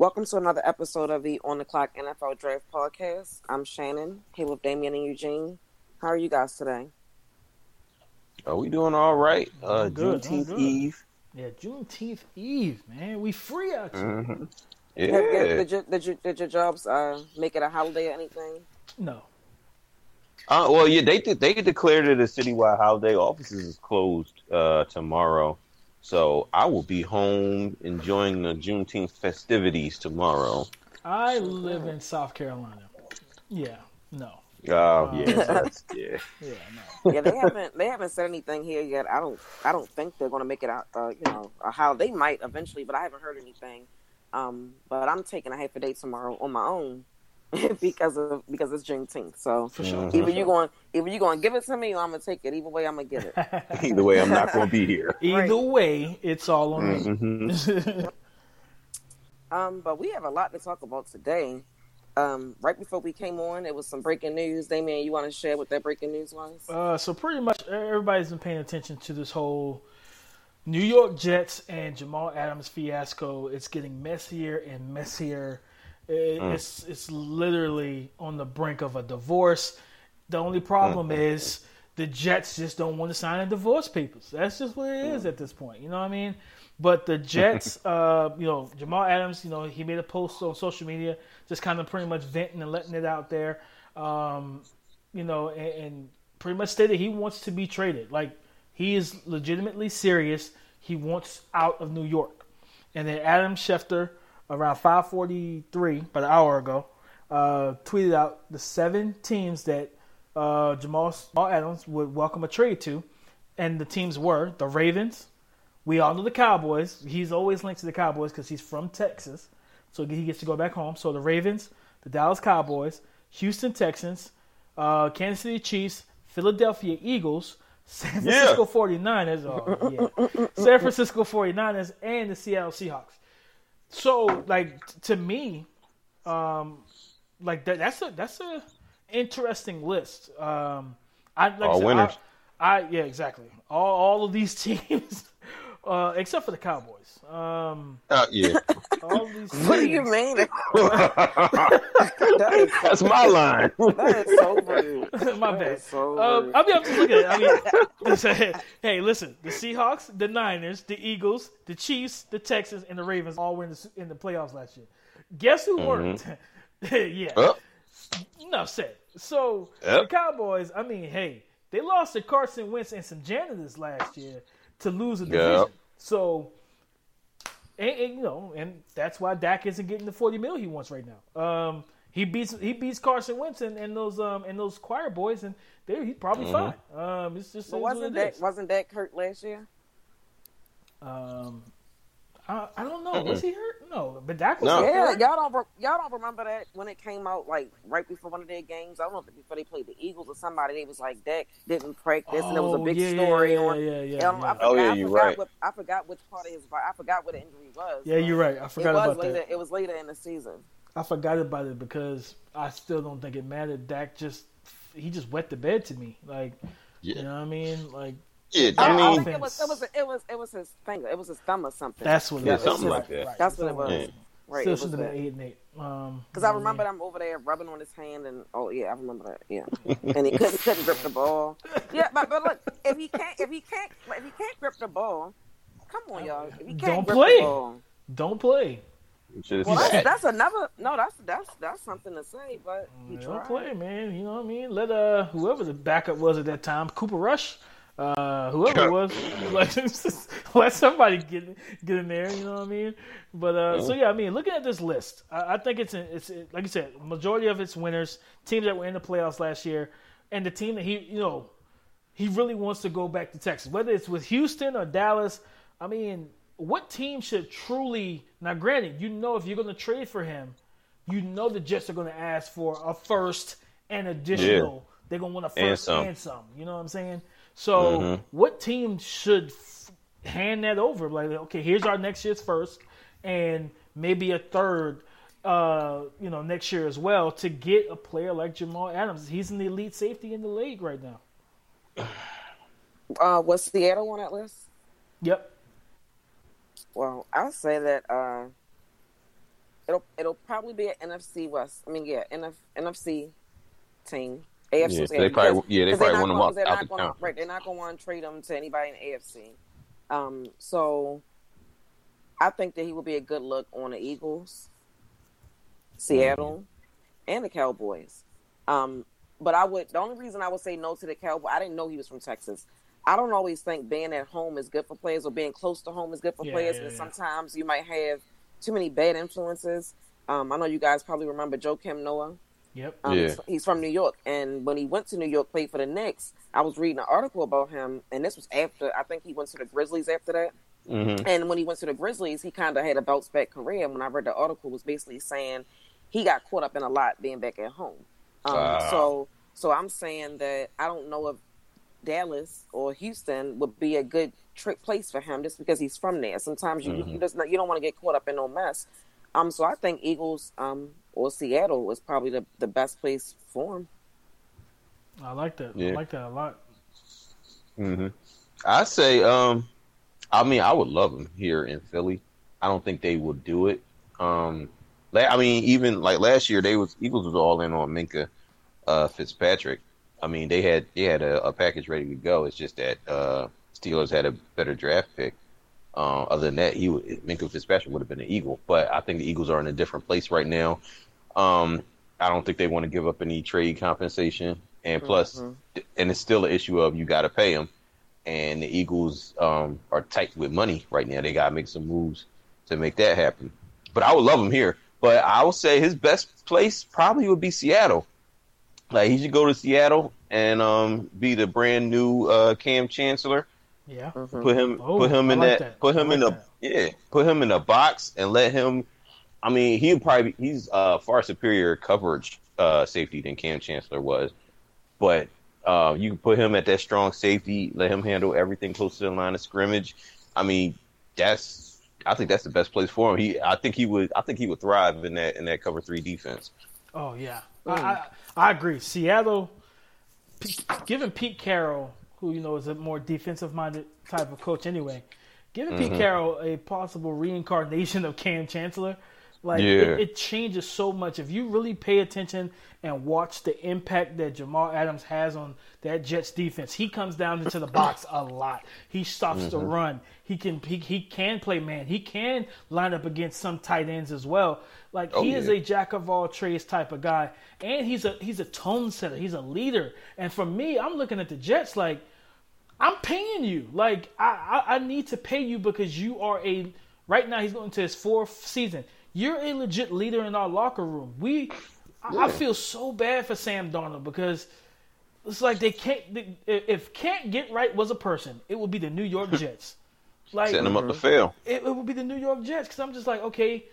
Welcome to another episode of the On the Clock NFL Draft Podcast. I'm Shannon, here with Damian and Eugene. How are you guys today? Are we doing all right? Uh, I'm good, I'm Juneteenth. Eve. Yeah, Juneteenth Eve, man. We free out here. Mm-hmm. Have- Yeah. Did, your, did, your, did your jobs uh, make it a holiday or anything? No. Uh, well, yeah, they did. They declared it a citywide holiday. Offices is closed uh, tomorrow, so I will be home enjoying the Juneteenth festivities tomorrow. I live in South Carolina. Yeah, no. Oh yeah, that's, yeah. Yeah, no. Yeah, they haven't they haven't said anything here yet. I don't I don't think they're going to make it out. Uh, you know, how. They might eventually, but I haven't heard anything. Um, but I'm taking a half a day tomorrow on my own because of because it's Juneteenth. So For sure. Mhm. either you going either you going to give it to me or I'm gonna take it. Either way, I'm gonna get it. Either way, I'm not going to be here. Either way, it's all on me. hmm Um, but we have a lot to talk about today. Um, right before we came on, it was some breaking news. Damian, you want to share what that breaking news was? Uh, so pretty much everybody's been paying attention to this whole New York Jets and Jamal Adams fiasco. It's getting messier and messier. It- It's it's literally on the brink of a divorce. The only problem is the Jets just don't want to sign the divorce papers. That's just what it is at this point. You know what I mean? But the Jets, uh, you know, Jamal Adams, you know, he made a post on social media, just kind of pretty much venting and letting it out there. Um, you know, and, and pretty much stated he wants to be traded. Like he is legitimately serious. He wants out of New York. And then Adam Schefter, around 5:43, about an hour ago, uh, tweeted out the seven teams that uh, Jamal, Adams would welcome a trade to, and the teams were the Ravens. We all know the Cowboys. He's always linked to the Cowboys because he's from Texas, so he gets to go back home. So the Ravens, the Dallas Cowboys, Houston Texans, uh, Kansas City Chiefs, Philadelphia Eagles, San Yeah. Francisco 49ers, oh, yeah. San Francisco 49ers, and the Seattle Seahawks. So, like t- to me, um, like that, that's a that's a interesting list. Um, I like I All said, winners. I, I yeah, exactly. All all of these teams, uh, except for the Cowboys. Um, Uh, yeah, all these. What do you teams- mean? that is, that's my line. that is so rude. My That bad. so Um. I mean, I'm just looking at it. I mean, hey, listen. The Seahawks, the Niners, the Eagles, the Chiefs, the Texans, and the Ravens all were in the, in the playoffs last year. Guess who weren't? yeah. Oh, Enough said. So Yep. the Cowboys, I mean, hey, they lost to Carson Wentz and some janitors last year to lose a division. Yep. So, and, and, you know, and that's why Dak isn't getting the forty mil he wants right now. Um, he beats he beats Carson Wentz and, and those um and those choir boys, and they he's probably Mm-hmm. fine. Um, it's just But is what wasn't it wasn't that hurt last year? Um, I, I don't know. Was he hurt? No, but Dak was No. hurt. Yeah, y'all don't re- y'all don't remember that when it came out like right before one of their games. I don't know if before they played the Eagles or somebody. They was like Dak didn't practice, and it was a Oh, big yeah, story yeah, on. yeah, yeah, Um, I yeah. forgot, Oh, yeah, you're forgot right. What, I forgot which part of his. I forgot what the injury was. Yeah, you're right. I It forgot was about later. that. It was later in the season. I forgot about it because I still don't think it mattered. Dak just he just wet the bed to me. Like Yeah. you know what I mean? Like yeah. I, I I mean, think it was it was it was it was his finger. It was his thumb or something. that's what it Yeah, was. something like that. right. That's what it was. Yeah. Right. Still should was have been that. eight and eight. Um, Because you I remember mean? them over there rubbing on his hand, and oh yeah, I remember that. Yeah, and he couldn't, couldn't grip the ball. Yeah, but but look, if he can't if he can't if he can't grip the ball, come on, y'all. If he can't Don't grip play. the ball, Don't play. well, that's, that's another. No, that's that's that's something to say. But he Don't tried. play, man. You know what I mean? Let uh whoever the backup was at that time, Cooper Rush, uh whoever it was, like let somebody get get in there. You know what I mean? But uh so yeah, I mean, looking at this list, I, I think it's it's like I said, majority of its winners, teams that were in the playoffs last year, and the team that he you know he really wants to go back to Texas, whether it's with Houston or Dallas. I mean, what team should truly now? Granted, you know if you're going to trade for him, you know the Jets are going to ask for a first and additional. They're going to want a And first some. and some. You know what I'm saying? So, what team should f- hand that over? Like, okay, here's our next year's first, and maybe a third. Uh, you know, next year as well to get a player like Jamal Adams. He's an elite safety in the league right now. Uh, was Seattle on that list? Yep. Well, I'll say that uh, it'll it'll probably be an NFC West. I mean, yeah, NF, NFC team. AFC. Yeah, they probably yeah they probably want him out, they're out not the gonna, conference. right. They're not going to want to trade him to anybody in the AFC. Um, so I think that he would be a good look on the Eagles, Seattle, and the Cowboys. Um, but I would the only reason I would say no to the Cowboy. I didn't know he was from Texas. I don't always think being at home is good for players or being close to home is good for Yeah, players yeah, because yeah. sometimes you might have too many bad influences. Um, I know you guys probably remember Joakim Noah. Yep. Um, Yeah. he's, he's from New York, and when he went to New York, played for the Knicks. I was reading an article about him, and this was after I think he went to the Grizzlies after that. Mhm. And when he went to the Grizzlies, he kind of had a bounce back career. And when I read the article, it was basically saying he got caught up in a lot being back at home. Um, Ah. So, so I'm saying that I don't know if Dallas or Houston would be a good trick place for him just because he's from there. Sometimes you you, just not, you don't want to get caught up in no mess. Um, so I think Eagles um, or Seattle was probably the, the best place for him. I like that. I like that a lot. hmm I say, um, I mean, I would love him here in Philly. I don't think they would do it. Um, la- I mean, even like last year, they was Eagles was all in on Minkah uh, Fitzpatrick. I mean, they had they had a, a package ready to go. It's just that uh, Steelers had a better draft pick. Uh, other than that, he would, Minkah Fitzpatrick would have been an Eagle. But I think the Eagles are in a different place right now. Um, I don't think they want to give up any trade compensation, and plus, and it's still an issue of you got to pay them, and the Eagles um, are tight with money right now. They got to make some moves to make that happen. But I would love him here. But I would say his best place probably would be Seattle. Like he should go to Seattle and um, be the brand new uh, Kam Chancellor. Yeah. Put him, Oh, put him I in like that, that. put him like in a yeah, put him in a box and let him. I mean, he would probably be, he's uh, far superior coverage uh, safety than Kam Chancellor was, but uh, you can put him at that strong safety, let him handle everything close to the line of scrimmage. I mean, that's I think that's the best place for him. He, I think he would, I think he would thrive in that in that cover three defense. Oh yeah, I, I I agree. Seattle, P- given Pete Carroll, who you know is a more defensive minded type of coach anyway, giving Pete mm-hmm. Carroll a possible reincarnation of Kam Chancellor, like Yeah. it, it changes so much. If you really pay attention and watch the impact that Jamal Adams has on that Jets defense, he comes down into the box a lot. He stops the mm-hmm. run. He can he, he can play man. He can line up against some tight ends as well. Like Oh, he is a jack of all trades type of guy, and he's a he's a tone setter. He's a leader. And for me, I'm looking at the Jets like I'm paying you. Like I, I I need to pay you because you are a right now. He's going to his fourth season. You're a legit leader in our locker room. We I, I feel so bad for Sam Darnold because it's like they can't. They, if can't get right was a person, it would be the New York Jets. Like Setting him up to mhm. fail. it, it would be the New York Jets because I'm just like, okay,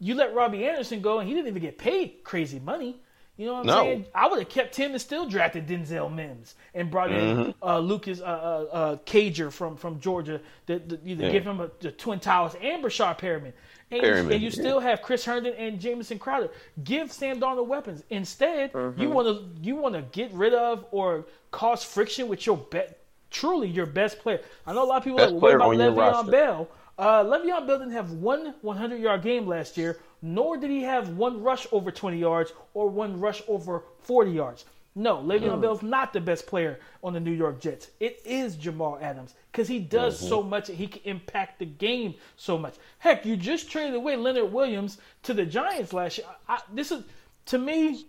you let Robbie Anderson go and he didn't even get paid crazy money. You know what I'm No. saying? I would have kept him and still drafted Denzel Mims and brought Mm-hmm. in uh, Lucas uh, uh, uh, Cager from, from Georgia to, to either Yeah. give him a, the Twin Towers and Breshad Perriman. And, Perriman, you, and you yeah. still have Chris Herndon and Jamison Crowder. Give Sam Darnold weapons. Instead, Mm-hmm. you want to you want to get rid of or cause friction with your bet truly your best player. I know a lot of people are Best like, well, what about on Le'Veon. Bell? Uh, Le'Veon Bell didn't have one 100 yard game last year, nor did he have one rush over 20 yards or one rush over 40 yards. No, Le'Veon Bell's not the best player on the New York Jets. It is Jamal Adams because he does mm-hmm. so much and he can impact the game so much. Heck, you just traded away Leonard Williams to the Giants last year. I, this is, to me,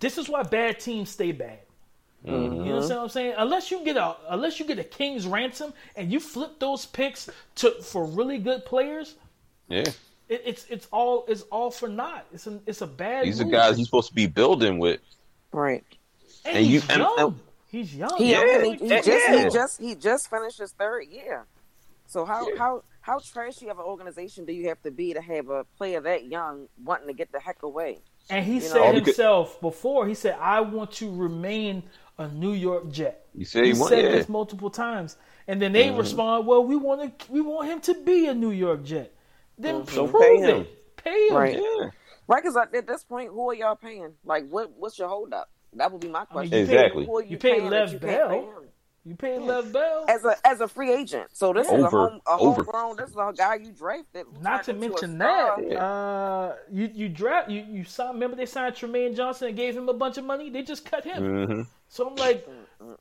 this is why bad teams stay bad. You know what I'm mm-hmm. saying? Unless you get a unless you get a king's ransom and you flip those picks to for really good players, Yeah, it, it's it's all it's all for naught. It's a it's a bad. these are move. guys you're supposed to be building with. Right. and, and you- he's and- young. and- he's young. He, Yeah, he, he yeah. just he just he just finished his third year. So how Yeah. how how trashy of an organization do you have to be to have a player that young wanting to get the heck away? And he know, said all because- himself before. He said, "I want to remain a New York Jet." You said He he want, said yeah. this multiple times, and then they mm-hmm. respond, "Well, we want to we want him to be a New York Jet." Then So prove pay him. it. Pay him. Right. yeah. Right, because at this point, who are y'all paying? Like, what what's your hold up? That would be my question. you Exactly. Who are You paid paying that Lev Bell. pay him? You paid Lev Bell as a as a free agent. So this Over- is a home a over. homegrown. This is a guy you drafted. Not to turned into a mention star. that, uh, you you draft you you signed. Remember they signed Trumaine Johnson and gave him a bunch of money. They just cut him. hmm So I'm like,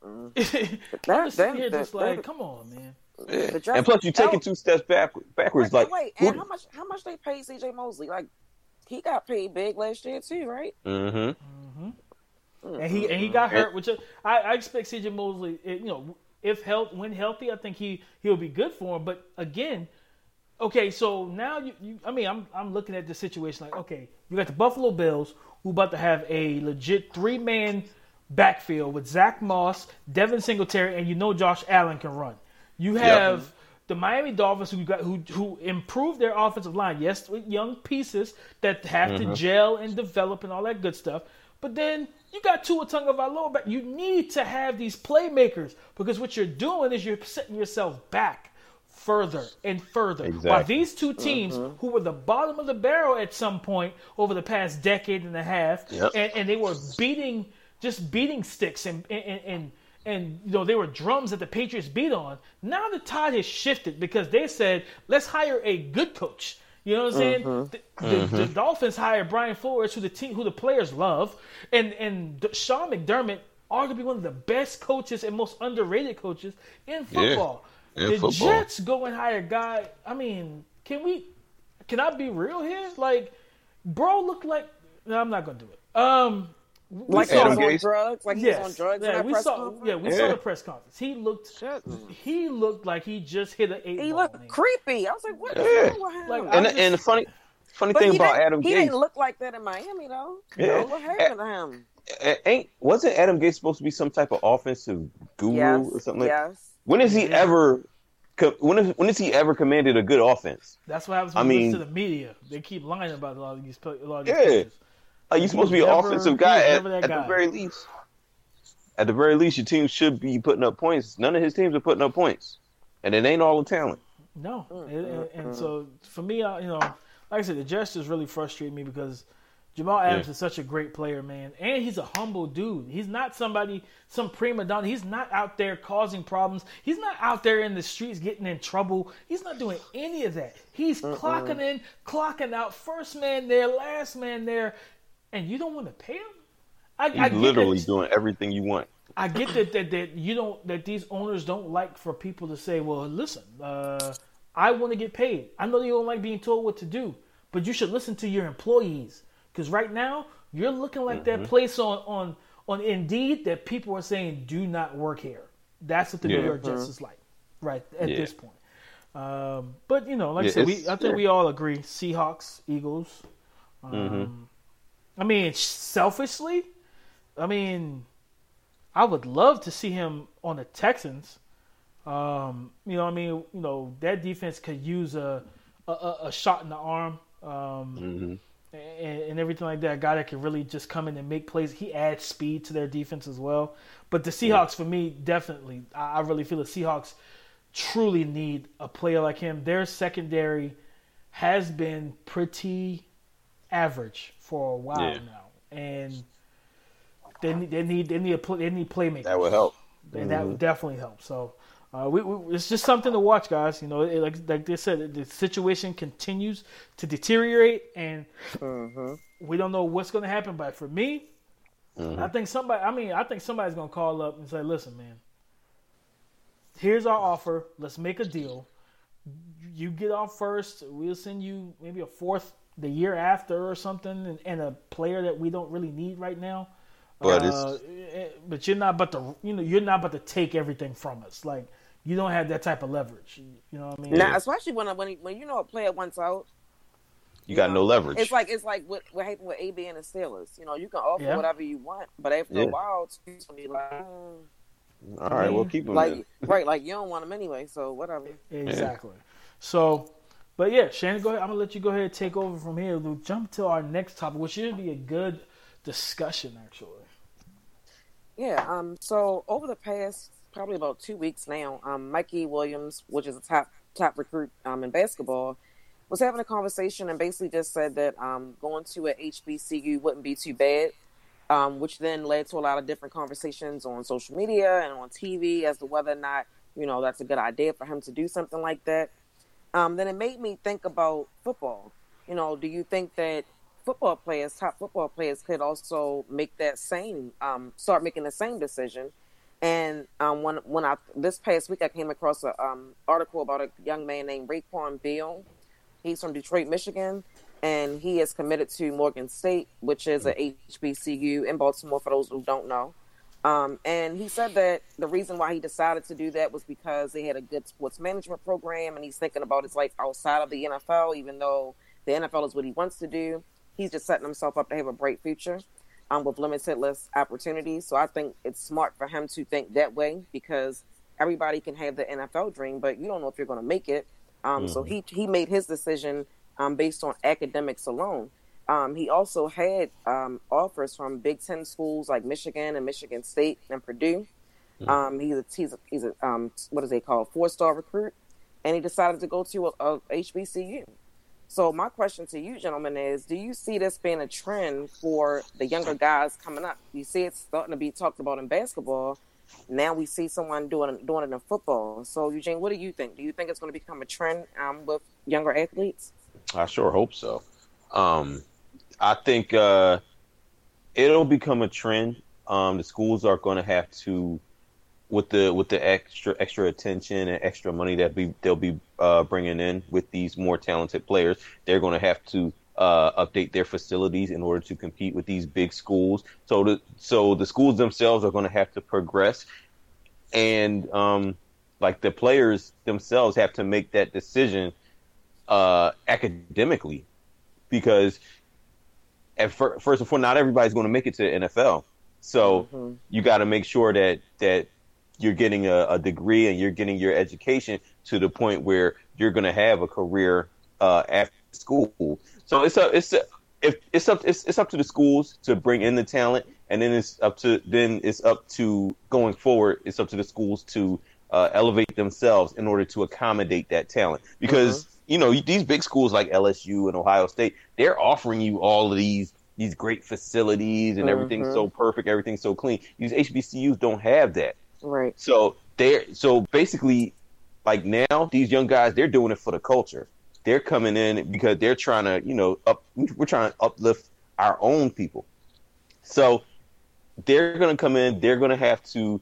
I'm just sitting that- here just that- like, that- come on, man. The draft- And plus, you're taking two steps back, backwards. Wait, Like, wait, who- and how much how much they paid C.J. Mosley? Like he got paid big last year too, right? Mm hmm And he and he got hurt, which I, I expect CJ Mosley. You know, if health when healthy, I think he he'll be good for him. But again, okay, so now you, you I mean, I'm I'm looking at the situation like, okay, you got the Buffalo Bills who about to have a legit three man backfield with Zach Moss, Devin Singletary, and you know Josh Allen can run. You have the Miami Dolphins who got who who improved their offensive line. Yes, with young pieces that have to mm-hmm. gel and develop and all that good stuff. But then you got Tua Tagovailoa back. You need to have these playmakers because what you're doing is you're setting yourself back further and further. While these two teams mm-hmm. who were the bottom of the barrel at some point over the past decade and a half, Yep. and, and they were beating just beating sticks and and, and and you know they were drums that the Patriots beat on. Now the tide has shifted because they said, "Let's hire a good coach." You know what I'm saying? The, the, the Dolphins hired Brian Flores, who the team, who the players love, and and Sean McDermott, arguably one of the best coaches and most underrated coaches in football. in the football. Jets go and hire a guy. I mean, can we? Can I be real here? Like, bro, look like. No, I'm not gonna do it. Um, Like he was on drugs. Like he was on drugs. yeah, we press saw. conference? Yeah, we saw the press conference. He looked. Shit. He looked like he just hit an eight He ball. looked creepy. I was like, what? Yeah. wrong with? Like, and just- and the funny funny thing about didn't- Adam he Gase, didn't look like that in Miami though. You Yeah. know, what happened to him? ain't wasn't Adam Gase supposed to be some type of offensive guru Yes, or something like? yes. When has he Yeah. ever? co- When is, he ever commanded a good offense? That's what happens when you mean- to the media. They keep lying about a lot of these. pe- A lot of these Yeah. coaches. Like you supposed to be an never- offensive guy at, never at guy. the very least. At the very least, your team should be putting up points. None of his teams are putting up points, and it ain't all the talent. No, and, and, and so for me, I, you know, like I said, the Jets just really frustrate me because Jamal Adams Yeah. is such a great player, man, and he's a humble dude. He's not somebody, some prima donna. He's not out there causing problems. He's not out there in the streets getting in trouble. He's not doing any of that. He's clocking in, clocking out, first man there, last man there, and you don't want to pay him. I, He's I get literally that- doing everything you want. I get that, that that you don't that these owners don't like for people to say, well, listen, uh, I want to get paid. I know you don't like being told what to do, but you should listen to your employees because right now you're looking like Mm-hmm. that place on on on Indeed that people are saying do not work here. That's what the New Yeah. York Jets is like, right at Yeah. this point. Um, but you know, like I said, we I think yeah. we all agree: Seahawks, Eagles. Um, Mm-hmm. I mean, selfishly, I mean, I would love to see him on the Texans. Um, you know, I mean, you know, that defense could use a a, a shot in the arm. Um, hmm and, and everything like that. A guy that can really just come in and make plays. He adds speed to their defense as well. But the Seahawks, for me, definitely, I, I really feel the Seahawks truly need a player like him. Their secondary has been pretty average for a while Yeah. now, and they need they need they need a play, they need playmakers That would help. and that mm-hmm. would definitely help. So, uh, we, we, it's just something to watch, guys. You know, it, like like they said, the situation continues to deteriorate, and mm-hmm. we don't know what's going to happen. But for me, mm-hmm. I think somebody. I mean, I think somebody's going to call up and say, "Listen, man, here's our offer. Let's make a deal. You get off first. We'll send you maybe a fourth the year after or something, and, and a player that we don't really need right now." But Uh, eh, but you're not but to you know you're not but to take everything from us. Like you don't have that type of leverage. You know what I mean? Now, especially when when when you know a player wants out, you got know, no leverage. It's like it's like what what happened with AB and the Steelers. You know, you can offer Yeah. whatever you want, but after Yeah. a while, it's gonna be like, mm, All right, we'll keep him. like right, like you don't want them anyway, so whatever. Exactly. So, but yeah, Shannon, go ahead. I'm gonna let you go ahead and take over from here. We'll jump to our next topic, which should be a good discussion, actually. Yeah. Um. So over the past probably about two weeks now, um, Mikey Williams, which is a top top recruit um in basketball, was having a conversation and basically just said that um going to a HBCU wouldn't be too bad. um, which then led to a lot of different conversations on social media and on TV as to whether or not you know that's a good idea for him to do something like that. Um, then it made me think about football. You know, do you think that football players, top football players, could also make that same, um, start making the same decision? And um, when when I this past week I came across an um, article about a young man named Raekwon Beal. He's from Detroit, Michigan, and he is committed to Morgan State, which is a HBCU in Baltimore. For those who don't know, um, and he said that the reason why he decided to do that was because they had a good sports management program, and he's thinking about his life outside of the NFL, even though the NFL is what he wants to do. He's just setting himself up to have a bright future um, with limitless opportunities. So I think it's smart for him to think that way because everybody can have the NFL dream, but you don't know if you're going to make it. Um, mm-hmm. So he he made his decision um, based on academics alone. Um, he also had um, offers from Big Ten schools like Michigan and Michigan State and Purdue. Mm-hmm. Um, he's a he's a, he's a um, what is they called four star recruit, and he decided to go to a, a HBCU. So my question to you, gentlemen, is: Do you see this being a trend for the younger guys coming up? You see it's starting to be talked about in basketball. Now we see someone doing doing it in football. So Eugene, what do you think? Do you think it's going to become a trend um, with younger athletes? I sure hope so. Um, I think uh, it'll become a trend. Um, the schools are going to have to with the with the extra extra attention and extra money that be they'll be uh, bringing in with these more talented players, they're going to have to uh, update their facilities in order to compete with these big schools. So the so the schools themselves are going to have to progress, and um, like the players themselves have to make that decision uh, academically, because at fir- first and foremost, not everybody's going to make it to the NFL. So mm-hmm. you got to make sure that that you're getting a, a, degree and you're getting your education to the point where you're going to have a career uh, after school. So it's a, it's a, if it's up it's, it's up to the schools to bring in the talent, and then it's up to then it's up to going forward. It's up to the schools to uh, elevate themselves in order to accommodate that talent because. Mm-hmm. You know these big schools like LSU and Ohio State, they're offering you all of these these great facilities and mm-hmm. everything's so perfect, everything's so clean. These HBCUs don't have that. Right. So they're so basically like now these young guys they're doing it for the culture. They're coming in because they're trying to, you know, up we're trying to uplift our own people. So they're going to come in, they're going to have to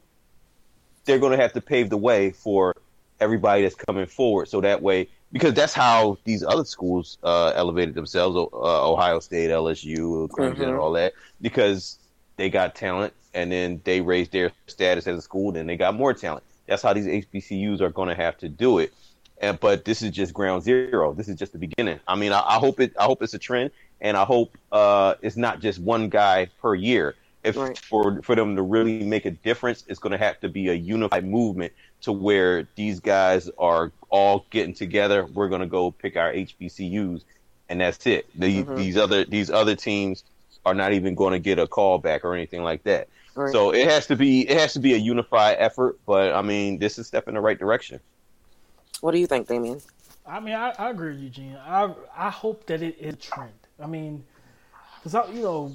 they're going to have to pave the way for everybody that's coming forward so that way because that's how these other schools uh, elevated themselves uh, ohio state lsu clemson mm-hmm. and all that because they got talent and then they raised their status as a school, then they got more talent. That's how these HBCUs are going to have to do it. And, but this is just ground zero. This is just the beginning. I mean, I, I hope it. I hope it's a trend, and I hope uh, it's not just one guy per year. If right. for for them to really make a difference, it's going to have to be a unified movement to where these guys are all getting together. We're going to go pick our HBCUs, and that's it. The, mm-hmm. These other these other teams are not even going to get a call back or anything like that. Right. So it has to be it has to be a unified effort. But I mean, this is step in the right direction. What do you think, Damian? I mean, I, I agree with Eugene. I I hope that it is a trend. I mean, because you know,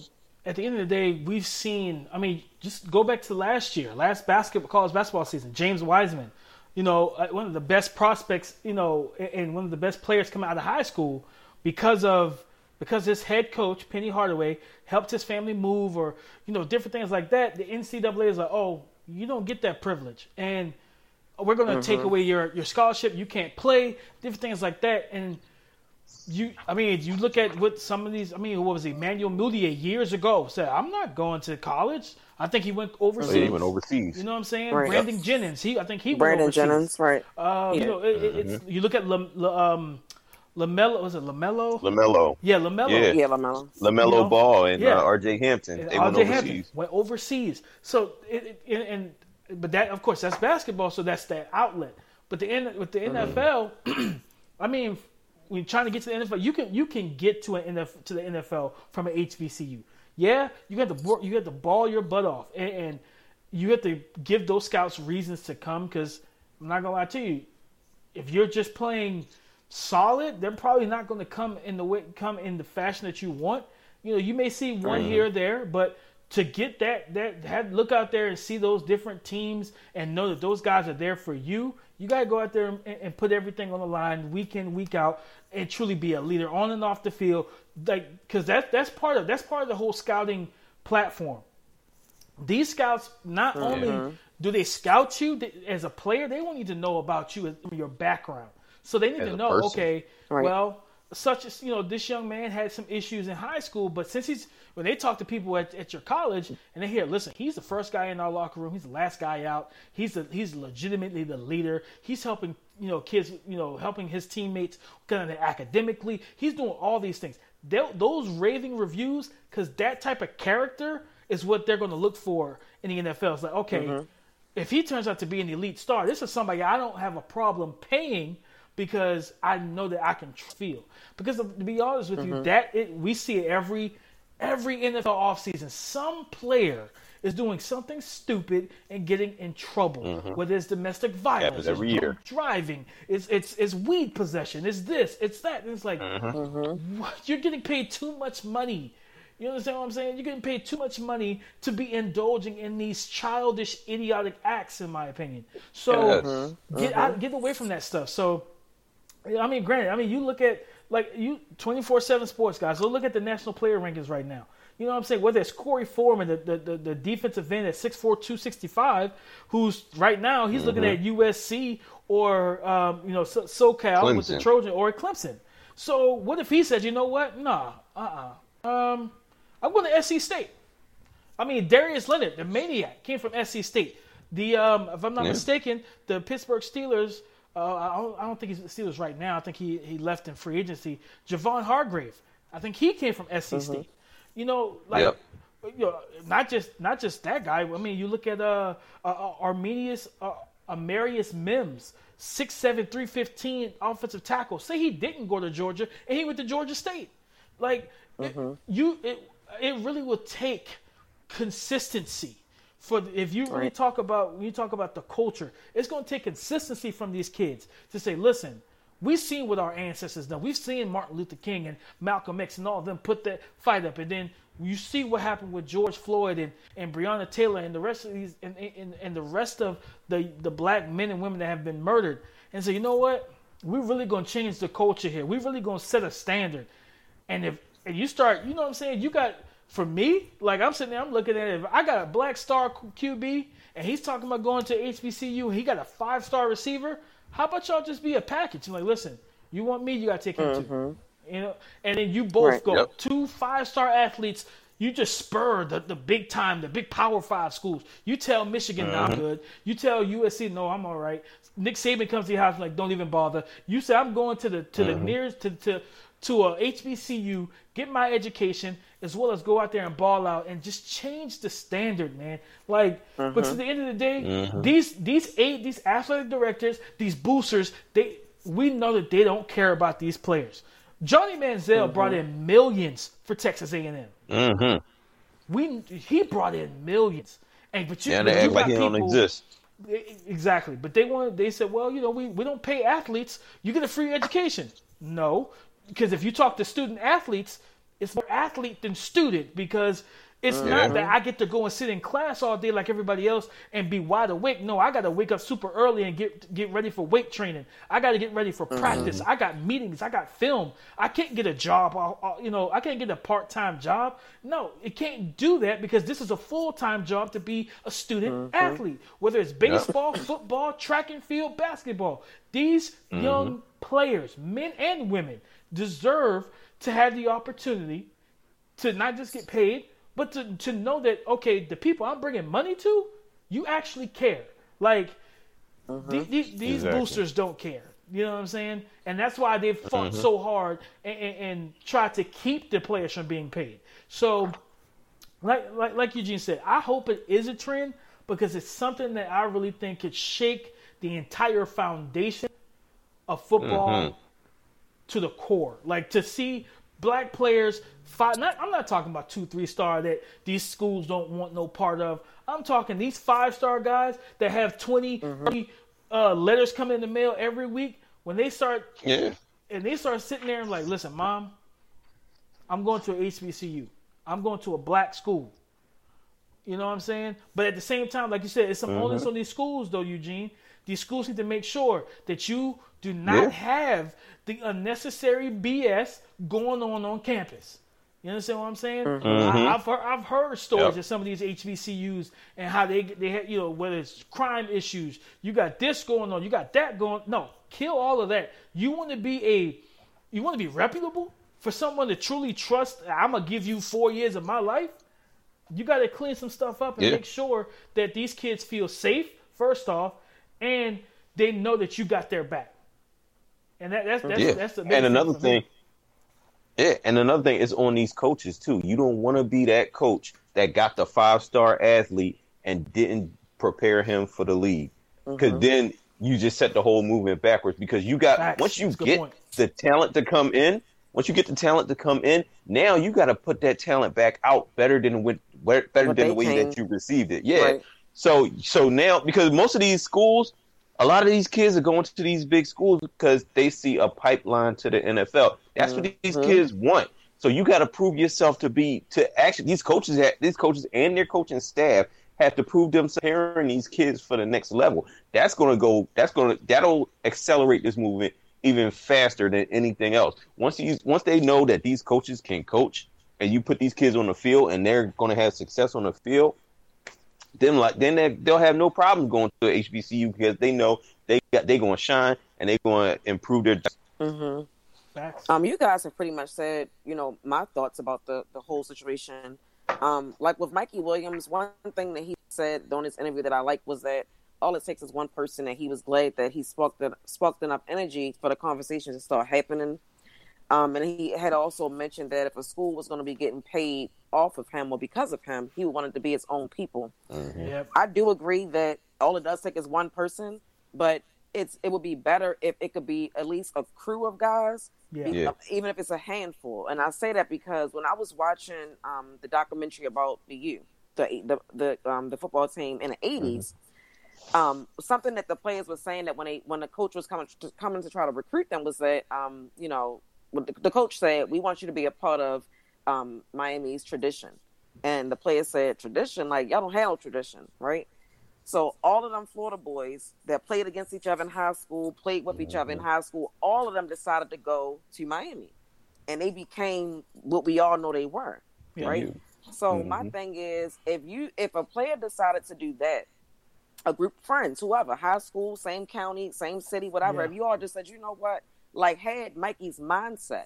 at the end of the day, we've seen. I mean, just go back to last year, last basketball college basketball season. James Wiseman, you know, uh, one of the best prospects, you know, and one of the best players coming out of high school because of because his head coach Penny Hardaway helped his family move, or you know different things like that. The NCAA is like, oh, you don't get that privilege, and we're going to mm-hmm. take away your your scholarship. You can't play different things like that, and you. I mean, you look at what some of these. I mean, what was he? Emmanuel Mudiay years ago said, "I'm not going to college." I think he went overseas. he went overseas. You know what I'm saying? Right. Brandon Jennings. He, I think he Brandon went overseas. Jennings, right? Uh, yeah. You know, it, mm-hmm. it's, you look at um, Lamelo was it Lamelo? Lamelo. Yeah, Lamelo. Yeah, yeah Lamelo. Lamelo you know? Ball and yeah. uh, R.J. Hampton. And they went overseas. Hampton went overseas. So it, it, and but that of course that's basketball, so that's that outlet. But the with the NFL, mm-hmm. I mean, when trying to get to the NFL, you can you can get to an NFL, to the NFL from an HBCU. Yeah, you have to you have to ball your butt off, and, and you have to give those scouts reasons to come. Because I'm not gonna lie to you, if you're just playing solid, they're probably not going to come in the way, come in the fashion that you want. You know, you may see one mm-hmm. here or there, but to get that that have, look out there and see those different teams and know that those guys are there for you. You got to go out there and, and, put everything on the line week in week out and truly be a leader on and off the field. Like because that's that's part of that's part of the whole scouting platform. These scouts not mm-hmm. only do they scout you as a player, they want you to know about you your background. So they need as to know, okay, right. well, such as you know, this young man had some issues in high school, but since he's when they talk to people at, at your college and they hear, listen, he's the first guy in our locker room, he's the last guy out, he's the, he's legitimately the leader, he's helping you know kids, you know, helping his teammates kind of academically, he's doing all these things. They'll, those raving reviews, because that type of character is what they're going to look for in the NFL. It's like, okay, mm-hmm. if he turns out to be an elite star, this is somebody I don't have a problem paying because I know that I can feel. Because to be honest with mm-hmm. you, that it, we see it every every NFL offseason. Some player is doing something stupid and getting in trouble, mm-hmm. whether it's domestic violence, every year. driving, it's, it's it's weed possession, it's this, it's that. And it's like mm-hmm. mm-hmm. you're getting paid too much money. You understand what I'm saying? You're getting paid too much money to be indulging in these childish, idiotic acts, in my opinion. So yes. Mm-hmm. get out, get away from that stuff. So I mean, granted, I mean, you look at like you 24/7 sports guys. So look at the national player rankings right now. You know what I'm saying? Whether it's Korey Foreman, the, the, the, the defensive end at 6'4", 265, who's right now he's mm-hmm. looking at USC or um, you know so- SoCal Clemson. with the Trojan or Clemson. So what if he said, you know what? Nah, uh, uh-uh. um, I'm going to SC State. I mean, Darius Leonard, the maniac, came from SC State. The um, if I'm not yeah. mistaken, the Pittsburgh Steelers uh, I, don't, I don't think he's the Steelers right now. I think he, he left in free agency. Javon Hargrave. I think he came from SC mm-hmm. State. You know, like yep. you know, not just not just that guy. I mean, you look at uh, uh, uh Arminius uh, Amarius Mims, six seven three fifteen offensive tackle. Say he didn't go to Georgia and he went to Georgia State. Like mm-hmm. it, you, it it really will take consistency for if you really talk about when you talk about the culture, it's going to take consistency from these kids to say, listen, we've seen what our ancestors done. We've seen Martin Luther King and Malcolm X and all of them put that fight up, and then you see what happened with George Floyd and, and Breonna Taylor and the rest of these and, and, and the rest of the the black men and women that have been murdered, and say, you know what, we're really going to change the culture here. We're really going to set a standard, and if and you start, you know what I'm saying, you got for me, like I'm sitting there, I'm looking at it. If I got a black star QB and he's talking about going to HBCU and he got a five star receiver, how about y'all just be a package? I'm like, listen, you want me, you got to take him mm-hmm. too. You know, and then you both right. go yep. two five star athletes. You just spur the, the big time, the big Power Five schools. You tell Michigan, mm-hmm. I'm good. You tell USC, no, I'm all right. Nick Saban comes to your house like, don't even bother. You say I'm going to the to mm-hmm. the nearest to to to a HBCU, get my education, as well as go out there and ball out and just change the standard, man. Like, mm-hmm. but to the end of the day, mm-hmm. these these eight these athletic directors, these boosters, they we know that they don't care about these players. Johnny Manziel mm-hmm. brought in millions for Texas A&M. Mm-hmm. We he brought in millions, and but you, yeah, they act like he don't exist. Exactly, but they wanted. They said, well, you know, we, we don't pay athletes. You get a free education. No, because if you talk to student athletes, it's more athlete than student because it's mm-hmm. not that I get to go and sit in class all day like everybody else and be wide awake. No, I got to wake up super early and get get ready for weight training. I got to get ready for mm-hmm. practice. I got meetings. I got film. I can't get a job. You know, I can't get a part time job. No, it can't do that because this is a full time job to be a student mm-hmm. athlete. Whether it's baseball, football, track and field, basketball, these mm-hmm. young players, men and women, deserve to have the opportunity to not just get paid, but to, to know that, okay, the people I'm bringing money to, you actually care. Like, th- th- these exactly. boosters don't care. You know what I'm saying? And that's why they've fought uh-huh. so hard and, and, and tried to keep the players from being paid. So, like, like, like Eugene said, I hope it is a trend because it's something that I really think could shake the entire foundation of football mm-hmm to the core. Like to see black players five not, I'm not talking about two, three star that these schools don't want no part of. I'm talking these five star guys that have 20 mm-hmm. uh, letters coming in the mail every week. When they start yeah. and they start sitting there and like, listen, mom, I'm going to a HBCU. I'm going to a black school. You know what I'm saying? But at the same time, like you said, it's some Mm-hmm. onus on these schools, though, Eugene. These schools need to make sure that you do not Yeah. have the unnecessary BS going on on campus. You understand what I'm saying? Mm-hmm. I, mm-hmm. I've heard, I've heard stories Yep. of some of these HBCUs and how they they had you know whether it's crime issues, you got this going on, you got that going. No, kill all of that. You want to be a, you want to be reputable for someone to truly trust. I'm gonna give you four years of my life. You got to clean some stuff up and Yeah. make sure that these kids feel safe first off, and they know that you got their back. And that, that's that's Yeah. that's the and another for thing, yeah, and another thing is on these coaches too. You don't want to be that coach that got the five star athlete and didn't prepare him for the league, because mm-hmm. then you just set the whole movement backwards. Because you got Facts. once you That's get point. the talent to come in, once you get the talent to come in, now you got to put that talent back out better than with better What than the way came- that you received it. Yeah. Right. So so now because most of these schools, a lot of these kids are going to these big schools because they see a pipeline to the NFL. That's what these Mhm. kids want. So you got to prove yourself to be to actually these coaches have, these coaches and their coaching staff have to prove themselves preparing these kids for the next level. That's going to go. That's going to that'll accelerate this movement even faster than anything else. Once these once they know that these coaches can coach and you put these kids on the field and they're going to have success on the field, then like then they, they'll have no problem going to HBCU because they know they got they going to shine and they going to improve their. hmm Um, you guys have pretty much said, you know, my thoughts about the the whole situation. Um, like with Mikey Williams, one thing that he said during his interview that I liked was that all it takes is one person, and he was glad that he sparked the, sparked enough energy for the conversation to start happening. Um, and he had also mentioned that if a school was going to be getting paid off of him or because of him, he wanted to be his own people. Yep. I do agree that all it does take is one person, but it's it would be better if it could be at least a crew of guys, Yeah. Yeah. even if it's a handful. And I say that because when I was watching um, the documentary about the U, the the the um, the football team in the 80s um, something that the players were saying that when they when the coach was coming to, coming to try to recruit them was that um, you know what the, the coach said we want you to be a part of um, Miami's tradition, and the players said tradition like y'all don't have no tradition, right? So all of them Florida boys that played against each other in high school, played with each other in high school, all of them decided to go to Miami, and they became what we all know they were, Yeah. right? So my Mhm. thing is, if you if a player decided to do that, a group of friends, whoever, high school, same county, same city, whatever, Yeah. if you all just said, you know what, like had Mikey's mindset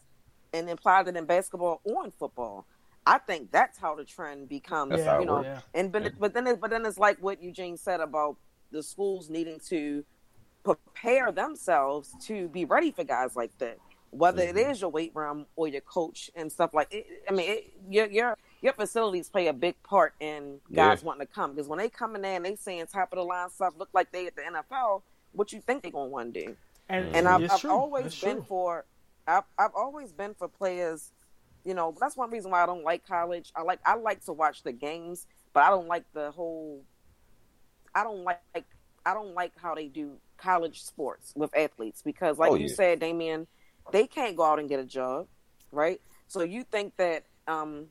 and applied it in basketball or in football, I think that's how the trend becomes. Yeah, you know, yeah. and but, but then it, but then it's like what Eugene said about the schools needing to prepare themselves to be ready for guys like that. Whether it is your weight room or your coach and stuff like it, I mean, it, your your your facilities play a big part in guys Yeah. wanting to come because when they come in there and they saying top of the line stuff, look like they at the NFL. What you think they gonna want to do? And, And I've, I've always It's been true. for I've, I've always been for players you know that's one reason why i don't like college i like i like to watch the games but i don't like the whole i don't like i don't like how they do college sports with athletes because like Oh, you yeah. said damien they can't go out and get a job right so you think that um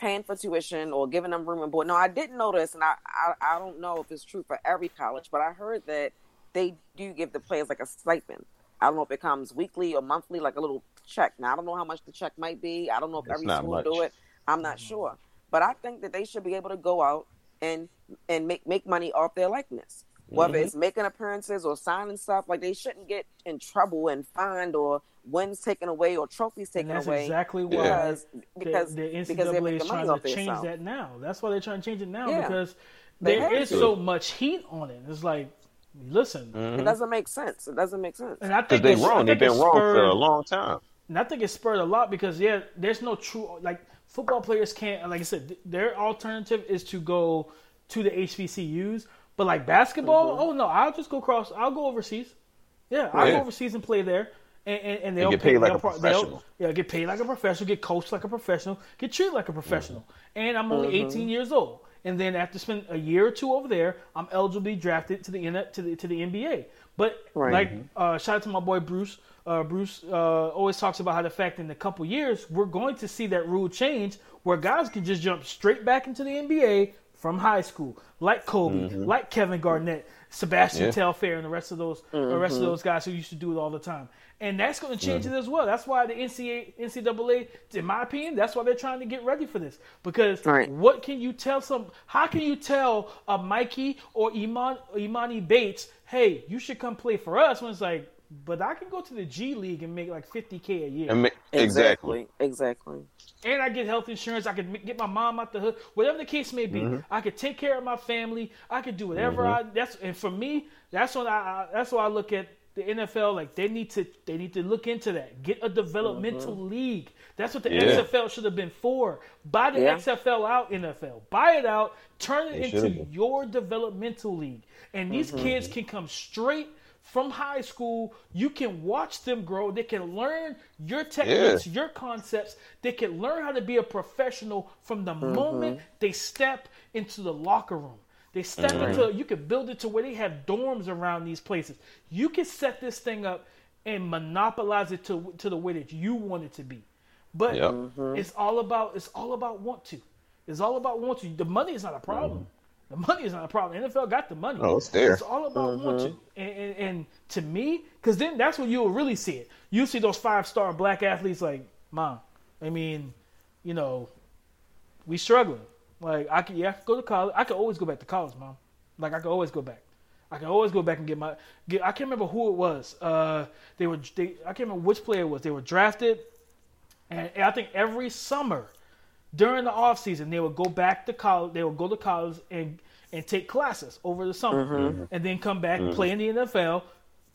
paying for tuition or giving them room and board no i didn't know this and I, I i don't know if it's true for every college but i heard that they do give the players like a stipend I don't know if it comes weekly or monthly, like a little check. Now I don't know how much the check might be. I don't know if It's every school much. do it. I'm not sure, but I think that they should be able to go out and and make make money off their likeness, whether Mhm. it's making appearances or signing stuff. Like they shouldn't get in trouble and fined or wins taken away or trophies And taken that's away exactly why because the, because the because NCAA they're is making trying money to off their change that now. That's why they're trying to change it now Yeah. because They there have is to. so much heat on it. It's like, listen, It Mhm. doesn't make sense. It doesn't make sense. and I think they it's- I wrong. They've been it wrong spurred- for a long time. And I think it spurred a lot because yeah, there's no true like football players can't like I said th- their alternative is to go to the HBCUs, but like basketball, oh no, I'll just go across. I'll go overseas. Yeah, I'll Yeah. go overseas and play there. And, and, and they'll get pay- paid like a pro- professional. Yeah, get paid like a professional, get coached like a professional, get treated like a professional. Mm-hmm. And I'm only 18 years old. And then after spend a year or two over there, I'm eligible to be drafted to the to the to the NBA. But Right. like uh, shout out to my boy Bruce. Uh, Bruce uh, always talks about how the fact in a couple years we're going to see that rule change where guys can just jump straight back into the NBA from high school, like Kobe, like Kevin Garnett, Sebastian Yeah. Telfair, and the rest of those the rest of those guys who used to do it all the time. And that's going to change it as well. That's why the NCAA, NCAA, in my opinion, that's why they're trying to get ready for this. Because Right. what can you tell some? How can you tell a Mikey or Iman Emoni Bates, hey, you should come play for us? When it's like, but I can go to the G League and make like fifty k a year, And exactly. Exactly. and I get health insurance. I could get my mom out the hood, whatever the case may be. Mm-hmm. I could take care of my family. I could do whatever I. That's and for me, that's when I. I that's why I look at the NFL like they need to. They need to look into that. Get a developmental league. That's what the Mm-hmm. Yeah. XFL should have been for. Buy the Yeah. XFL out, NFL. Buy it out. Turn it into your developmental league, and these Mm-hmm. kids can come straight. From high school, you can watch them grow. They can learn your techniques, your concepts. They can learn how to be a professional from the moment they step into the locker room. They step mm-hmm. into. You can build it to where they have dorms around these places. You can set this thing up and monopolize it to to the way that you want it to be. But Yep. Mm-hmm. it's all about it's all about want to. It's all about want to. The money is not a problem. Mm-hmm. The money is not a problem. NFL got the money. Oh, it's there. It's all about want to. And, and, and to me, because then that's when you'll really see it. You see those five star black athletes like, mom. I mean, you know, we struggling. Like I could, yeah, I could go to college. I could always go back to college, mom. Like I could always go back. I can always go back and get my. Get, I can't remember who it was. Uh, they were. They, I can't remember which player it was. They were drafted, and, and I think every summer during the off season they would go back to college. They would go to college and and take classes over the summer, mm-hmm. Mm-hmm. and then come back and mm-hmm. play in the NFL.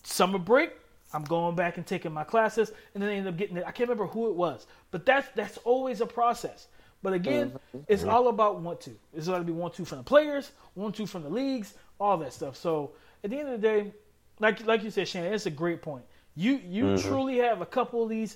Summer break, I'm going back and taking my classes, and then they end up getting it. I can't remember who it was, but that's that's always a process. But again, mm-hmm. it's all about want to. It's got to be want to from the players, want to from the leagues, all that stuff. So at the end of the day, like like you said, Shannon, it's a great point. You you mm-hmm. truly have a couple of these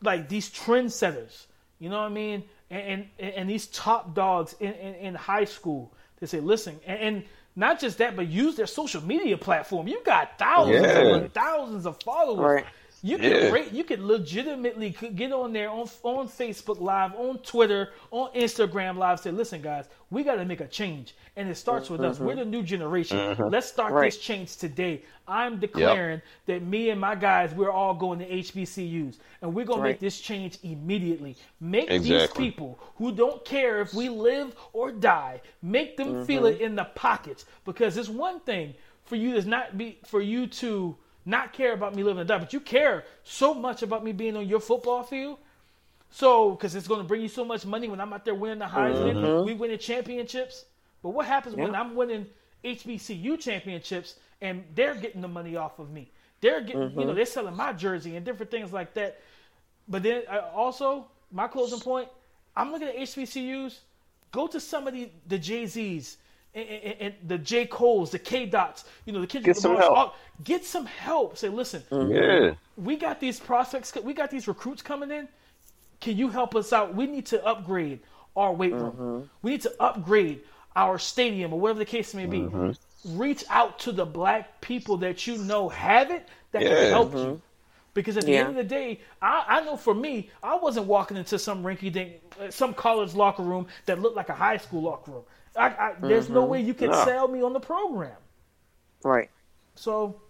like these trendsetters. You know what I mean? And and, and these top dogs in, in, in high school. They say, listen, and, and not just that, but use their social media platform. You got thousands Yeah. and thousands of followers. Right. You can Yeah. rate, you can legitimately get on there on on Facebook Live, on Twitter, on Instagram Live. Say, listen, guys, we got to make a change, and it starts with us. We're the mm-hmm. new generation. Mm-hmm. Let's start Right. this change today. I'm declaring that me and my guys, we're all going to HBCUs, and we're gonna make this change immediately. Make these people who don't care if we live or die, make them feel mm-hmm. it in the pockets. Because it's one thing for you to not be for you to not care about me living or die, but you care so much about me being on your football field. So, because it's going to bring you so much money when I'm out there winning the Heisman, mm-hmm. we winning championships. But what happens when I'm winning HBCU championships and they're getting the money off of me? They're getting, you know, mm-hmm. they're selling my jersey and different things like that. But then I also, my closing point, I'm looking at HBCUs. Go to some of the the Jay Z's and, and, and the J Cole's, the K Dots. You know, the kids. Get some help. Get some help. Say, listen, mm-hmm. Yeah. we got these prospects, we got these recruits coming in. Can you help us out? We need to upgrade our weight room. Mm-hmm. We need to upgrade our stadium or whatever the case may be. Mm-hmm. Reach out to the black people that you know have it that can Yeah. help you. Because at the Yeah. end of the day, I, I know for me, I wasn't walking into some rinky dink, uh, some college locker room that looked like a high school locker room. I, I, there's no way you can No. sell me on the program. Right. So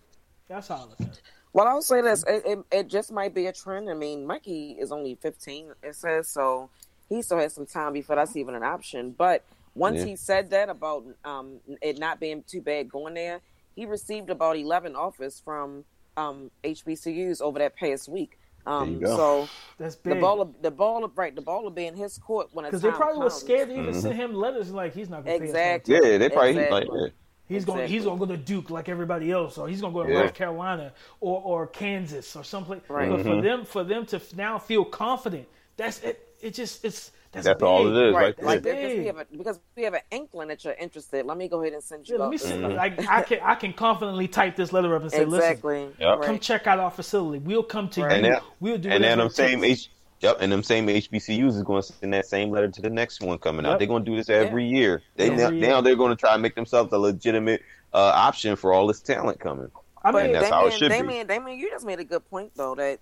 that's how I look at it. Well, I'll say this: it, it, it just might be a trend. I mean, Mikey is only 15. It says so. He still has some time before that's even an option. But once Yeah. he said that about um, it not being too bad going there, he received about 11 offers from um, HBCUs over that past week. Um, There you go. So That's the ball, of, the ball, of, right, the ball will be in his court when it's Because they probably was comes. scared to even Mm-hmm. send him letters like he's not going to Exactly. pay us. Yeah, they probably Exactly. like yeah. He's going. He's going to go to Duke like everybody else, or he's going to go to Yeah. North Carolina or, or Kansas or someplace. Right. But Mm-hmm. for them, for them to now feel confident, that's it. It just it's that's, That's big. all it is, Right, right there. like That's because we have a, because we have an inkling that you're interested. Let me go ahead and send you. Yeah, let me see. Mm-hmm. Like I can I can confidently type this letter up and say, listen, Exactly. Yep. come Right. check out our facility. We'll come to Right. you. And that- we'll do And then I'm it same. H Yep, and them same HBCUs is going to send that same letter to the next one coming out. Yep. They're going to do this every year. They Every now, year. now they're going to try and make themselves a legitimate uh, option for all this talent coming. I But mean, that's how it should be. Damian, Damian, you just made a good point though that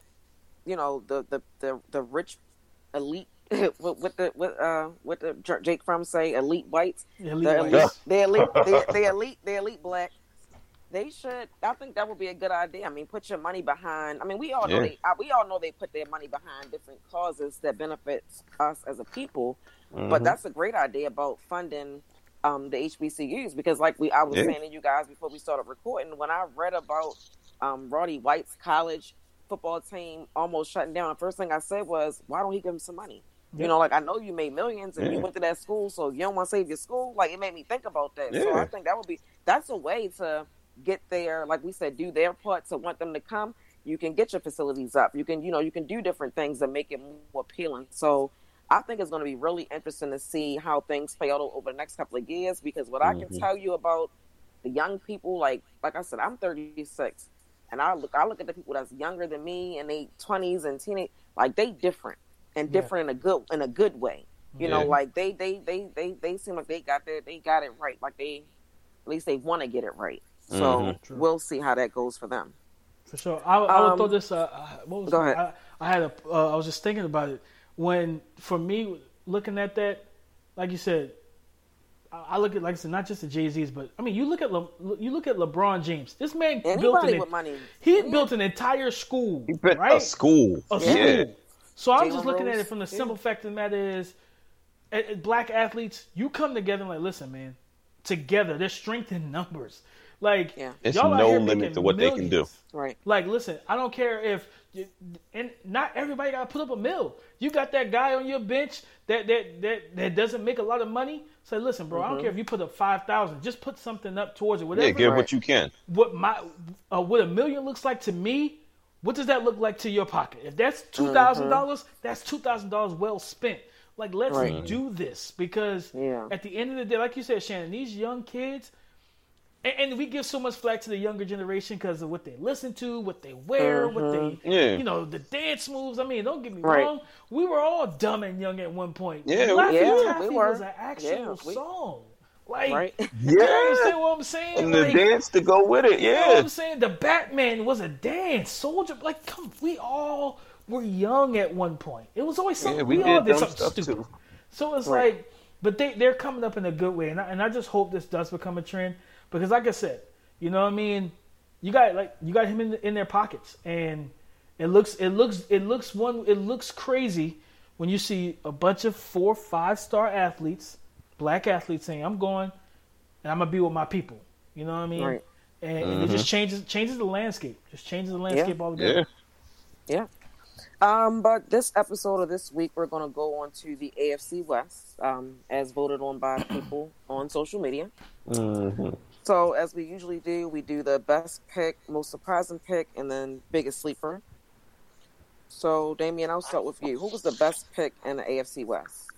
you know the the the, the rich elite what, what the what uh what the Jake from say elite whites Elite the whites. elite the elite the, the elite the elite black they should I think that would be a good idea I mean put your money behind I mean we all know Yeah. they uh, we all know they put their money behind different causes that benefits us as a people but Mhm. that's a great idea about funding um the HBCUs because like we I was Yeah. saying to you guys before we started recording when I read about um Roddy White's college football team almost shutting down the first thing I said was why don't he give him some money Yeah. you know, like I know you made millions and you went to that school, so you don't want to save your school. Like it made me think about that. So I think that would be that's a way to get there. Like we said, do their part to want them to come. You can get your facilities up. You can, you know, you can do different things that make it more appealing. So I think it's going to be really interesting to see how things play out over the next couple of years. Because what I can Mhm. tell you about the young people, like like I said, I'm 36, and I look I look at the people that's younger than me and they 20s and teenage, like they different and Yeah. different in a good in a good way. You know, like they they they they they seem like they got their they got it right. Like they at least they want to get it right. So Mhm. We'll see how that goes for them. For sure. I, I would Um, throw this. Uh, uh, what was go it? ahead. I, I had a. Uh, I was just thinking about it when, for me, looking at that, like you said, I, I look at like I said, not just the Jay Z's, but I mean, you look at Le, you look at LeBron James. This man built an with money, he Yeah. built an entire school, He built right? a school. A Yeah. Yeah. school. So I'm Jalen just looking at it from the yeah. simple fact of the matter is, black athletes, you come together and like, listen, man, together, there's strength in numbers. Like, Yeah. It's y'all out no limit to what they can do. right? Like, listen, I don't care if, you, and not everybody got to put up a mill. You got that guy on your bench that that that, that doesn't make a lot of money. Say, listen, bro, I don't care if you put up five thousand. Just put something up towards it. Whatever. Yeah, give Right. what you can. what my uh, what a million looks like to me. What does that look like to your pocket? If that's two dollars, mm-hmm. that's two thousand dollars well spent. Like, let's Right. do this because Yeah. at the end of the day, like you said, Shannon, these young kids, and, and we give so much flack to the younger generation because of what they listen to, what they wear, what mm-hmm. they, Yeah. you know, the dance moves. I mean, don't get me Right. wrong, we were all dumb and young at one point. Yeah, Laffy yeah, Taffy we were. was an actual Yeah, we- song. Like, Right? you understand what I'm saying? And the Like, dance to go with it. you know what Yeah. I'm saying? The Batman was a dance. Soldier, like, come, we all were young at one point. It was always something. Yeah, we we, all did did dumb something stuff stupid. too. So it's Right. like, but they they're coming up in a good way, and I, and I just hope this does become a trend because, like I said, you know what I mean. You got like you got him in in their pockets, and it looks it looks it looks one it looks crazy when you see a bunch of four five star athletes, black athletes saying, "I'm going, and I'm gonna be with my people." You know what I mean? Right. And, and it just changes changes the landscape. Just changes the landscape altogether. Yeah. Yeah. Um, but this episode of this week, we're going to go on to the AFC West, um, as voted on by people on social media. hmm So, as we usually do, we do the best pick, most surprising pick, and then biggest sleeper. So, Damian, I'll start with you. Who was the best pick in the AFC West?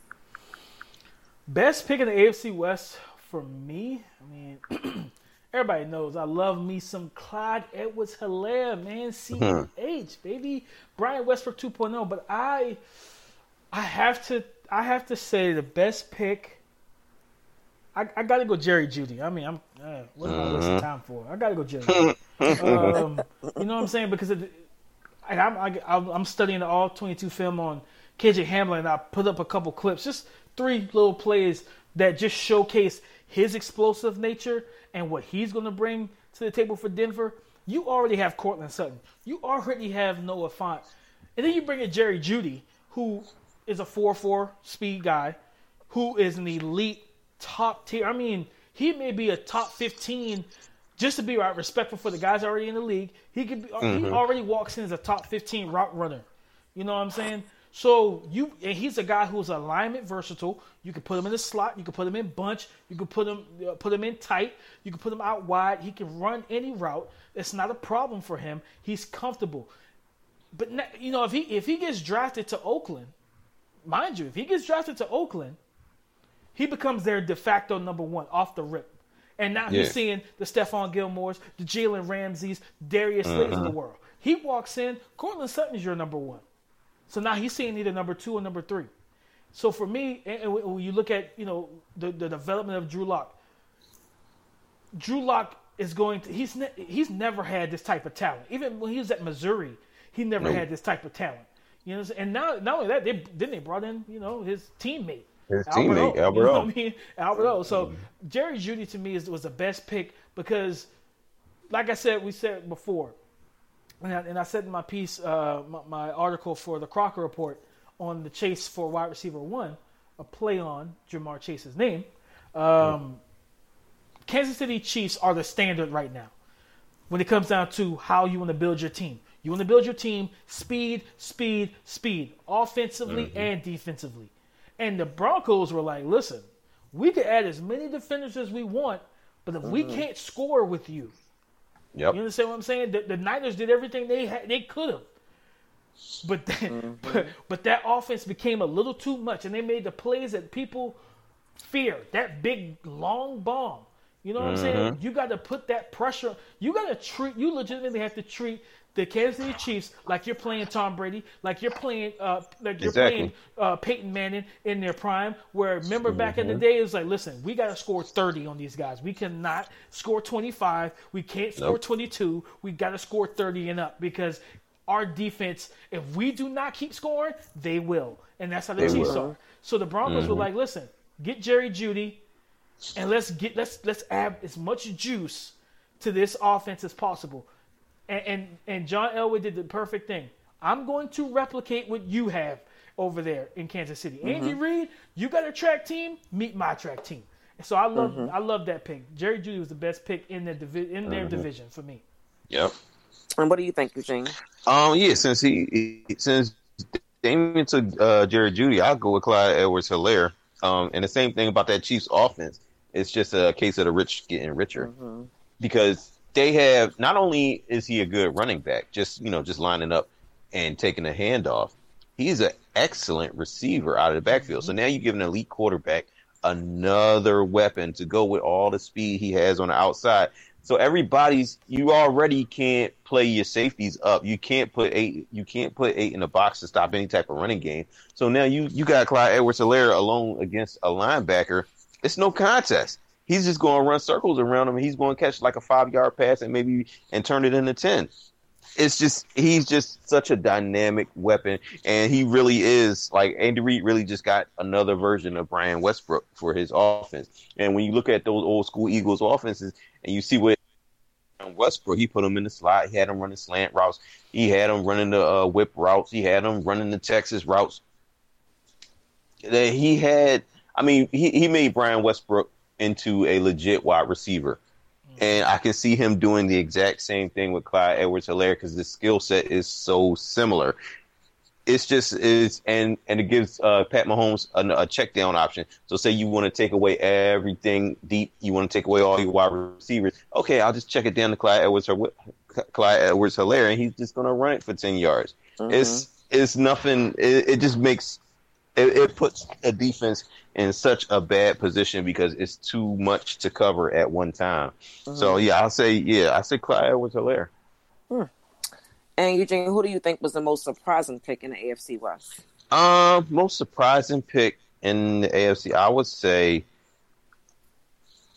Best pick in the AFC West for me. I mean, everybody knows I love me some Clyde Edwards Helaire, man. CH, baby. Brian Westbrook 2.0. But I I have to I have to say the best pick. I, I gotta go Jerry Jeudy. I mean, I'm uh, what am I wasting time for? I gotta go Jerry. Jeudy. um, you know what I'm saying? Because it, I'm I, I'm studying the all 22 film on KJ Hamler, and I put up a couple clips, just three little plays that just showcase his explosive nature and what he's going to bring to the table for Denver. You already have Courtland Sutton. You already have Noah Fant. And then you bring in Jerry Jeudy, who is a 4-4 speed guy, who is an elite top tier. I mean, he may be a top 15 just to be right, respectful for the guys already in the league. He could be, he mm-hmm. already walks in as a top 15 route runner. You know what I'm saying? So you and he's a guy who's alignment versatile. You can put him in the slot, you can put him in bunch, you can put him uh, put him in tight, you can put him out wide. He can run any route. It's not a problem for him. He's comfortable. But you know if he if he gets drafted to Oakland, mind you, if he gets drafted to Oakland, he becomes their de facto number one off the rip. And now Yeah. he's seeing the Stephon Gilmores, the Jalen Ramseys, Darius Slay's of the world. He walks in, Courtland Sutton is your number one. So now he's seeing either number two or number three. So for me, and when you look at you know the, the development of Drew Lock, Drew Lock is going to he's ne- he's never had this type of talent. Even when he was at Missouri, he never Nope. had this type of talent. You know, and now not only that, they then they brought in you know his teammate. His Albert teammate, O, Albert you know O. what I mean? Albert O. So mm-hmm. Jerry Jeudy to me is, was the best pick because, like I said, we said before, and I, and I said in my piece, uh, my, my article for the Crocker Report on the chase for wide receiver one, a play on Ja'Marr Chase's name. Um, Kansas City Chiefs are the standard right now when it comes down to how you want to build your team. You want to build your team speed, speed, speed, offensively and defensively. And the Broncos were like, listen, we can add as many defenders as we want, but if we can't score with you, Yep. you understand what I'm saying? The, the Niners did everything they had, they could have. But then, mm-hmm. but, but that offense became a little too much, and they made the plays that people fear. That big long bomb. You know what I'm saying? Mm-hmm. You got to put that pressure. You got to treat. You legitimately have to treat the Kansas City Chiefs like you're playing Tom Brady, like you're playing, uh, like you're Exactly. playing uh, Peyton Manning in their prime. Where remember back in the day, it was like, listen, we got to score 30 on these guys. We cannot score 25. We can't score Nope. 22. We got to score 30 and up because our defense, if we do not keep scoring, they will, and that's how the They Chiefs will. are. So the Broncos were like, listen, get Jerry Jeudy, and let's get let's let's add as much juice to this offense as possible. And and, and John Elway did the perfect thing. I'm going to replicate what you have over there in Kansas City. Andy Reid, you got a track team, meet my track team. And so I love I love that pick. Jerry Jeudy was the best pick in their divi- in their division for me. Yep. And what do you think, Eugene? Um, yeah, since he, he since Damian took uh, Jerry Jeudy, I'll go with Clyde Edwards Helaire. Um, and the same thing about that Chiefs offense. It's just a case of the rich getting richer because they have not only is he a good running back, just you know, just lining up and taking a handoff. He's an excellent receiver out of the backfield. So mm-hmm. now you give an elite quarterback another weapon to go with all the speed he has on the outside. So everybody's you already can't play your safeties up. You can't put eight you can't put eight in the box to stop any type of running game. So now you you got Clyde Edwards Helaire alone against a linebacker. It's no contest. He's just going to run circles around him. He's going to catch like a five yard pass and maybe and turn it into ten. It's just he's just such a dynamic weapon, and he really is like Andy Reid really just got another version of Brian Westbrook for his offense. And when you look at those old school Eagles offenses, and you see what Westbrook, he put him in the slot. He had him running slant routes. He had him running the uh, whip routes. He had him running the Texas routes. That he had, I mean, he, he made Brian Westbrook into a legit wide receiver. And I can see him doing the exact same thing with Clyde Edwards Helaire because the skill set is so similar. It's just is and and it gives uh, Pat Mahomes a, a check down option. So say you want to take away everything deep, you want to take away all your wide receivers. Okay, I'll just check it down to Clyde Edwards Clyde Edwards Helaire, and he's just going to run it for ten yards. It's it's nothing. It, it just makes it, it puts a defense in such a bad position because it's too much to cover at one time. So yeah, I'll say yeah, I say Clyde Edwards Helaire. And Eugene, who do you think was the most surprising pick in the AFC West? Um, most surprising pick in the AFC, I would say.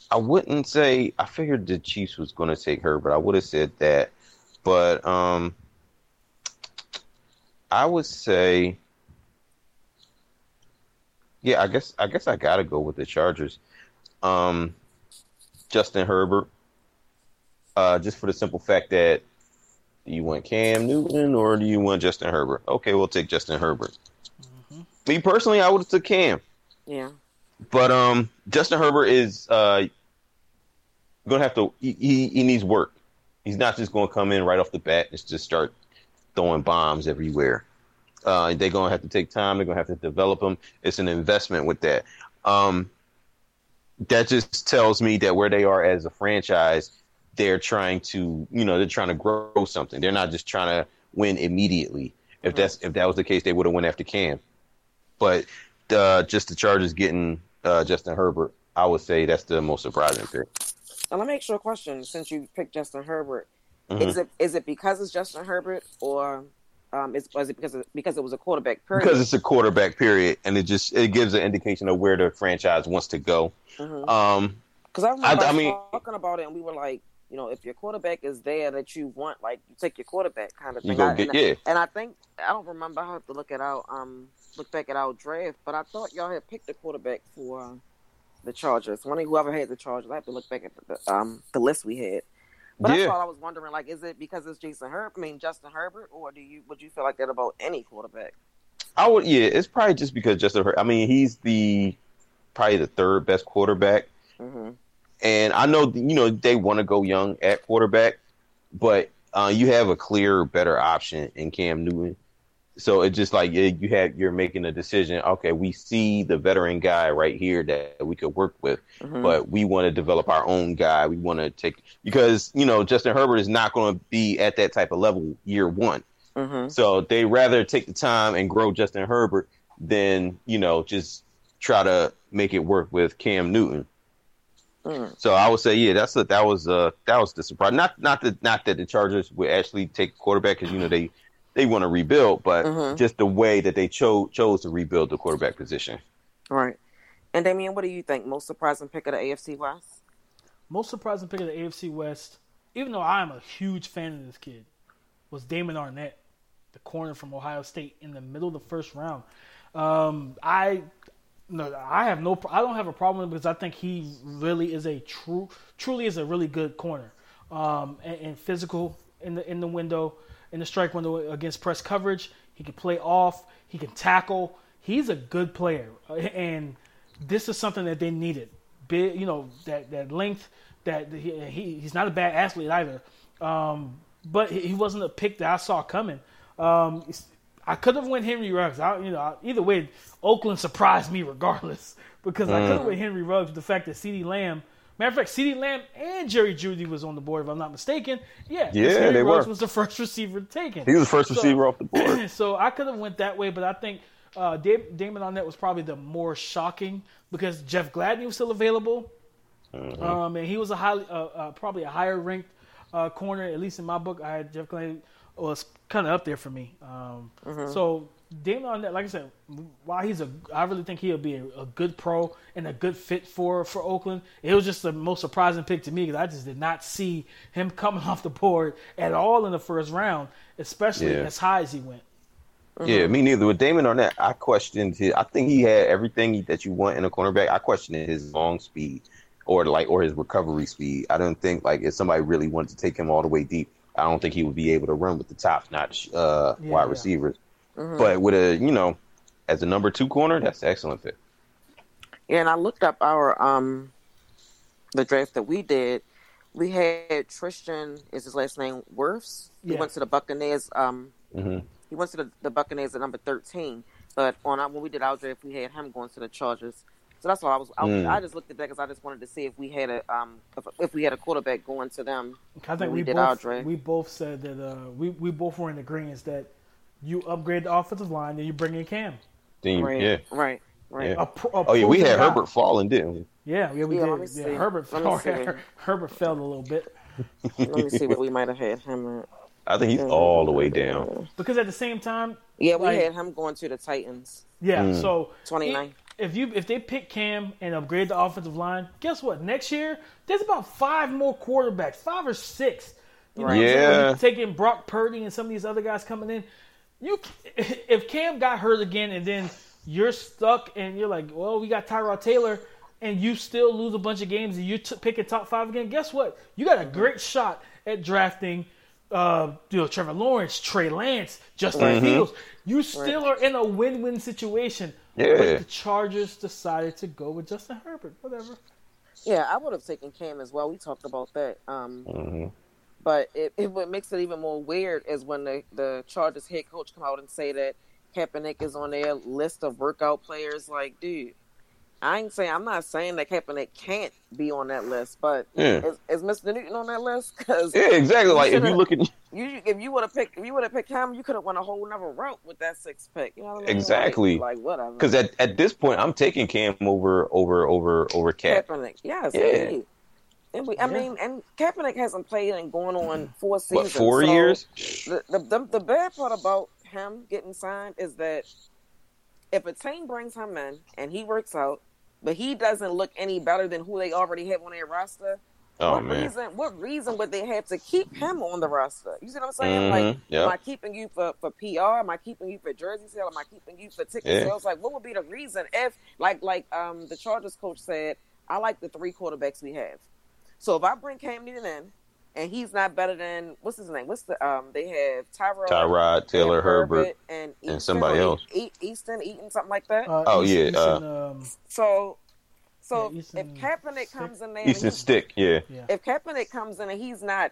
I wouldn't say I figured the Chiefs was going to take her, but I would have said that. But um, I would say, yeah, I guess I guess I got to go with the Chargers. Um, Justin Herbert, uh, just for the simple fact that do you want Cam Newton or do you want Justin Herbert? Okay, we'll take Justin Herbert. Me personally, I would have took Cam, Yeah. but um, Justin Herbert is uh gonna have to. He, he he needs work. He's not just gonna come in right off the bat and just start throwing bombs everywhere. Uh, they're gonna have to take time. They're gonna have to develop them. It's an investment with that. Um, that just tells me that where they are as a franchise, they're trying to, you know, they're trying to grow something. They're not just trying to win immediately. If that's if that was the case, they would have went after Cam. But uh, just the Chargers getting uh, Justin Herbert, I would say that's the most surprising pick. Now let me ask you a question. Since you picked Justin Herbert, Mhm. is it is it because it's Justin Herbert, or um, is was it because it, because it was a quarterback? Period. Because it's a quarterback period, and it just it gives an indication of where the franchise wants to go. Mhm. Um, Because I remember I- I mean- talking about it, and we were like, you know, if your quarterback is there that you want, like you take your quarterback kind of thing. You go I- get and, yeah. and I think I don't remember. I have to look at our um look back at our draft, but I thought y'all had picked the quarterback for uh, the Chargers. One of whoever had the Chargers. I have to look back at the um the list we had. But that's all I was wondering. Like, is it because it's Jason Herbert? I mean, Justin Herbert, or do you would you feel like that about any quarterback? I would yeah, it's probably just because Justin Her- I mean, he's the probably the third best quarterback. hmm And I know you know they want to go young at quarterback, but uh, you have a clear better option in Cam Newton. So it's just like you have you're making a decision. Okay, we see the veteran guy right here that we could work with, hmm but we want to develop our own guy. We want to take because you know Justin Herbert is not going to be at that type of level year one. hmm So they rather take the time and grow Justin Herbert than you know just try to make it work with Cam Newton. Mm. So I would say, yeah, that's a, that was uh that was the surprise. Not not that not that the Chargers would actually take quarterback because you know they they want to rebuild, but Mhm. just the way that they chose chose to rebuild the quarterback position. Right. And Damian, what do you think? Most surprising pick of the AFC West? Most surprising pick of the AFC West, even though I'm a huge fan of this kid, was Damon Arnette, the corner from Ohio State, in the middle of the first round. Um, I no, I have no, I don't have a problem because I think he really is a true, truly is a really good corner, um, and, and physical in the in the window, in the strike window against press coverage. He can play off. He can tackle. He's a good player, and this is something that they needed. Big, you know, that that length. That he, he he's not a bad athlete either, um, but he wasn't a pick that I saw coming. Um, I could have went Henry Ruggs. I, you know, either way, Oakland surprised me regardless because I could have went Henry Ruggs. The fact that CeeDee Lamb, matter of fact, CeeDee Lamb and Jerry Jeudy was on the board, if I'm not mistaken. Yeah, Yeah, Henry they Ruggs were. was the first receiver taken. He was the first So- receiver off the board. so I could have went that way, but I think uh, Dave, Damon Arnette was probably the more shocking because Jeff Gladney was still available, Mm-hmm. um, and he was a highly, uh, uh, probably a higher ranked uh, corner. At least in my book, I had Jeff Gladney was kind of up there for me. Um, So Damon Arnette, like I said, while he's a, I really think he'll be a, a good pro and a good fit for for Oakland. It was just the most surprising pick to me because I just did not see him coming off the board at all in the first round, especially Yeah. as high as he went. Yeah, me neither. With Damon Arnette, I questioned his. I think he had everything that you want in a cornerback. I questioned his long speed, or like, or his recovery speed. I don't think like if somebody really wanted to take him all the way deep, I don't think he would be able to run with the top notch uh, Yeah, wide yeah. receivers. Mm-hmm. But with a you know, as a number two corner, that's an excellent fit. Yeah, and I looked up our um the draft that we did. We had Tristan is his last name Wirfs. He Yeah. went to the Buccaneers. Um, hmm he went to the, the Buccaneers at number thirteen. But on our, when we did our draft, we had him going to the Chargers. So that's all I was. I, Mm. I just looked at that because I just wanted to see if we had a um if, if we had a quarterback going to them. I think When we, we did our both draft. we both said that uh, we we both were in agreement that you upgrade the offensive line and you bring in Cam. Then you- Right, yeah. right, right. Yeah. A pro- a Oh yeah, we had guy. Herbert falling, didn't we? Yeah, yeah, we Yeah, did. Yeah, Herbert fell. see. Herbert fell a little bit Let me see what we might have had him at. I think he's all the way down. because at the same time, Yeah, we Like- had him going to the Titans. yeah. Mm. So 29. If you if they pick Cam and upgrade the offensive line, guess what? Next year there's about five more quarterbacks, five or six. You know what Yeah. Taking Brock Purdy and some of these other guys coming in. You if Cam got hurt again and then you're stuck and you're like, well, we got Tyrod Taylor. And you still lose a bunch of games, and you t- pick a top five again. Guess what? You got a great shot at drafting uh, you know, Trevor Lawrence, Trey Lance, Justin Fields. You still are in a win-win situation. Yeah. But the Chargers decided to go with Justin Herbert. Whatever. Yeah, I would have taken Cam as well. We talked about that. Um, hmm but it, it what makes it even more weird is when the the Chargers head coach come out and say that Kaepernick is on their list of workout players. Like, dude, I ain't saying I'm not saying that Kaepernick can't be on that list, but Yeah. is, is Mr. Newton on that list? Because Yeah, exactly. Like if you look at you, if you would have picked, if you would have picked him, you could have went a whole another route with that six pick. You know what I mean? Exactly. Like, like whatever. because at, at this point I'm taking Cam over over over over Cap. Kaepernick, yes, Yeah. indeed. And we, I Yeah. mean, and Kaepernick hasn't played and going on four What seasons. four so years? The, the the the bad part about him getting signed is that if a team brings him in and he works out, but he doesn't look any better than who they already have on their roster, Oh what man. reason? What reason would they have to keep him on the roster? You see what I'm saying? Mhm, Like, yep. am I keeping you for for PR? Am I keeping you for jersey sale? Am I keeping you for ticket Yeah. sales? Like, what would be the reason if, like, like um the Chargers coach said, I like the three quarterbacks we have. So if I bring Cam Newton in, and he's not better than what's his name? What's the um? They have Tyrod, Tyrod Taylor, and Herbert. and, and Easton, somebody else. E- Easton, Eaton, something like that. Uh, Oh, Easton- yeah, Easton, um, so, so Yeah, if Easton Kaepernick Stick. comes in there, and Easton Stick. Yeah. yeah. if Kaepernick comes in and he's not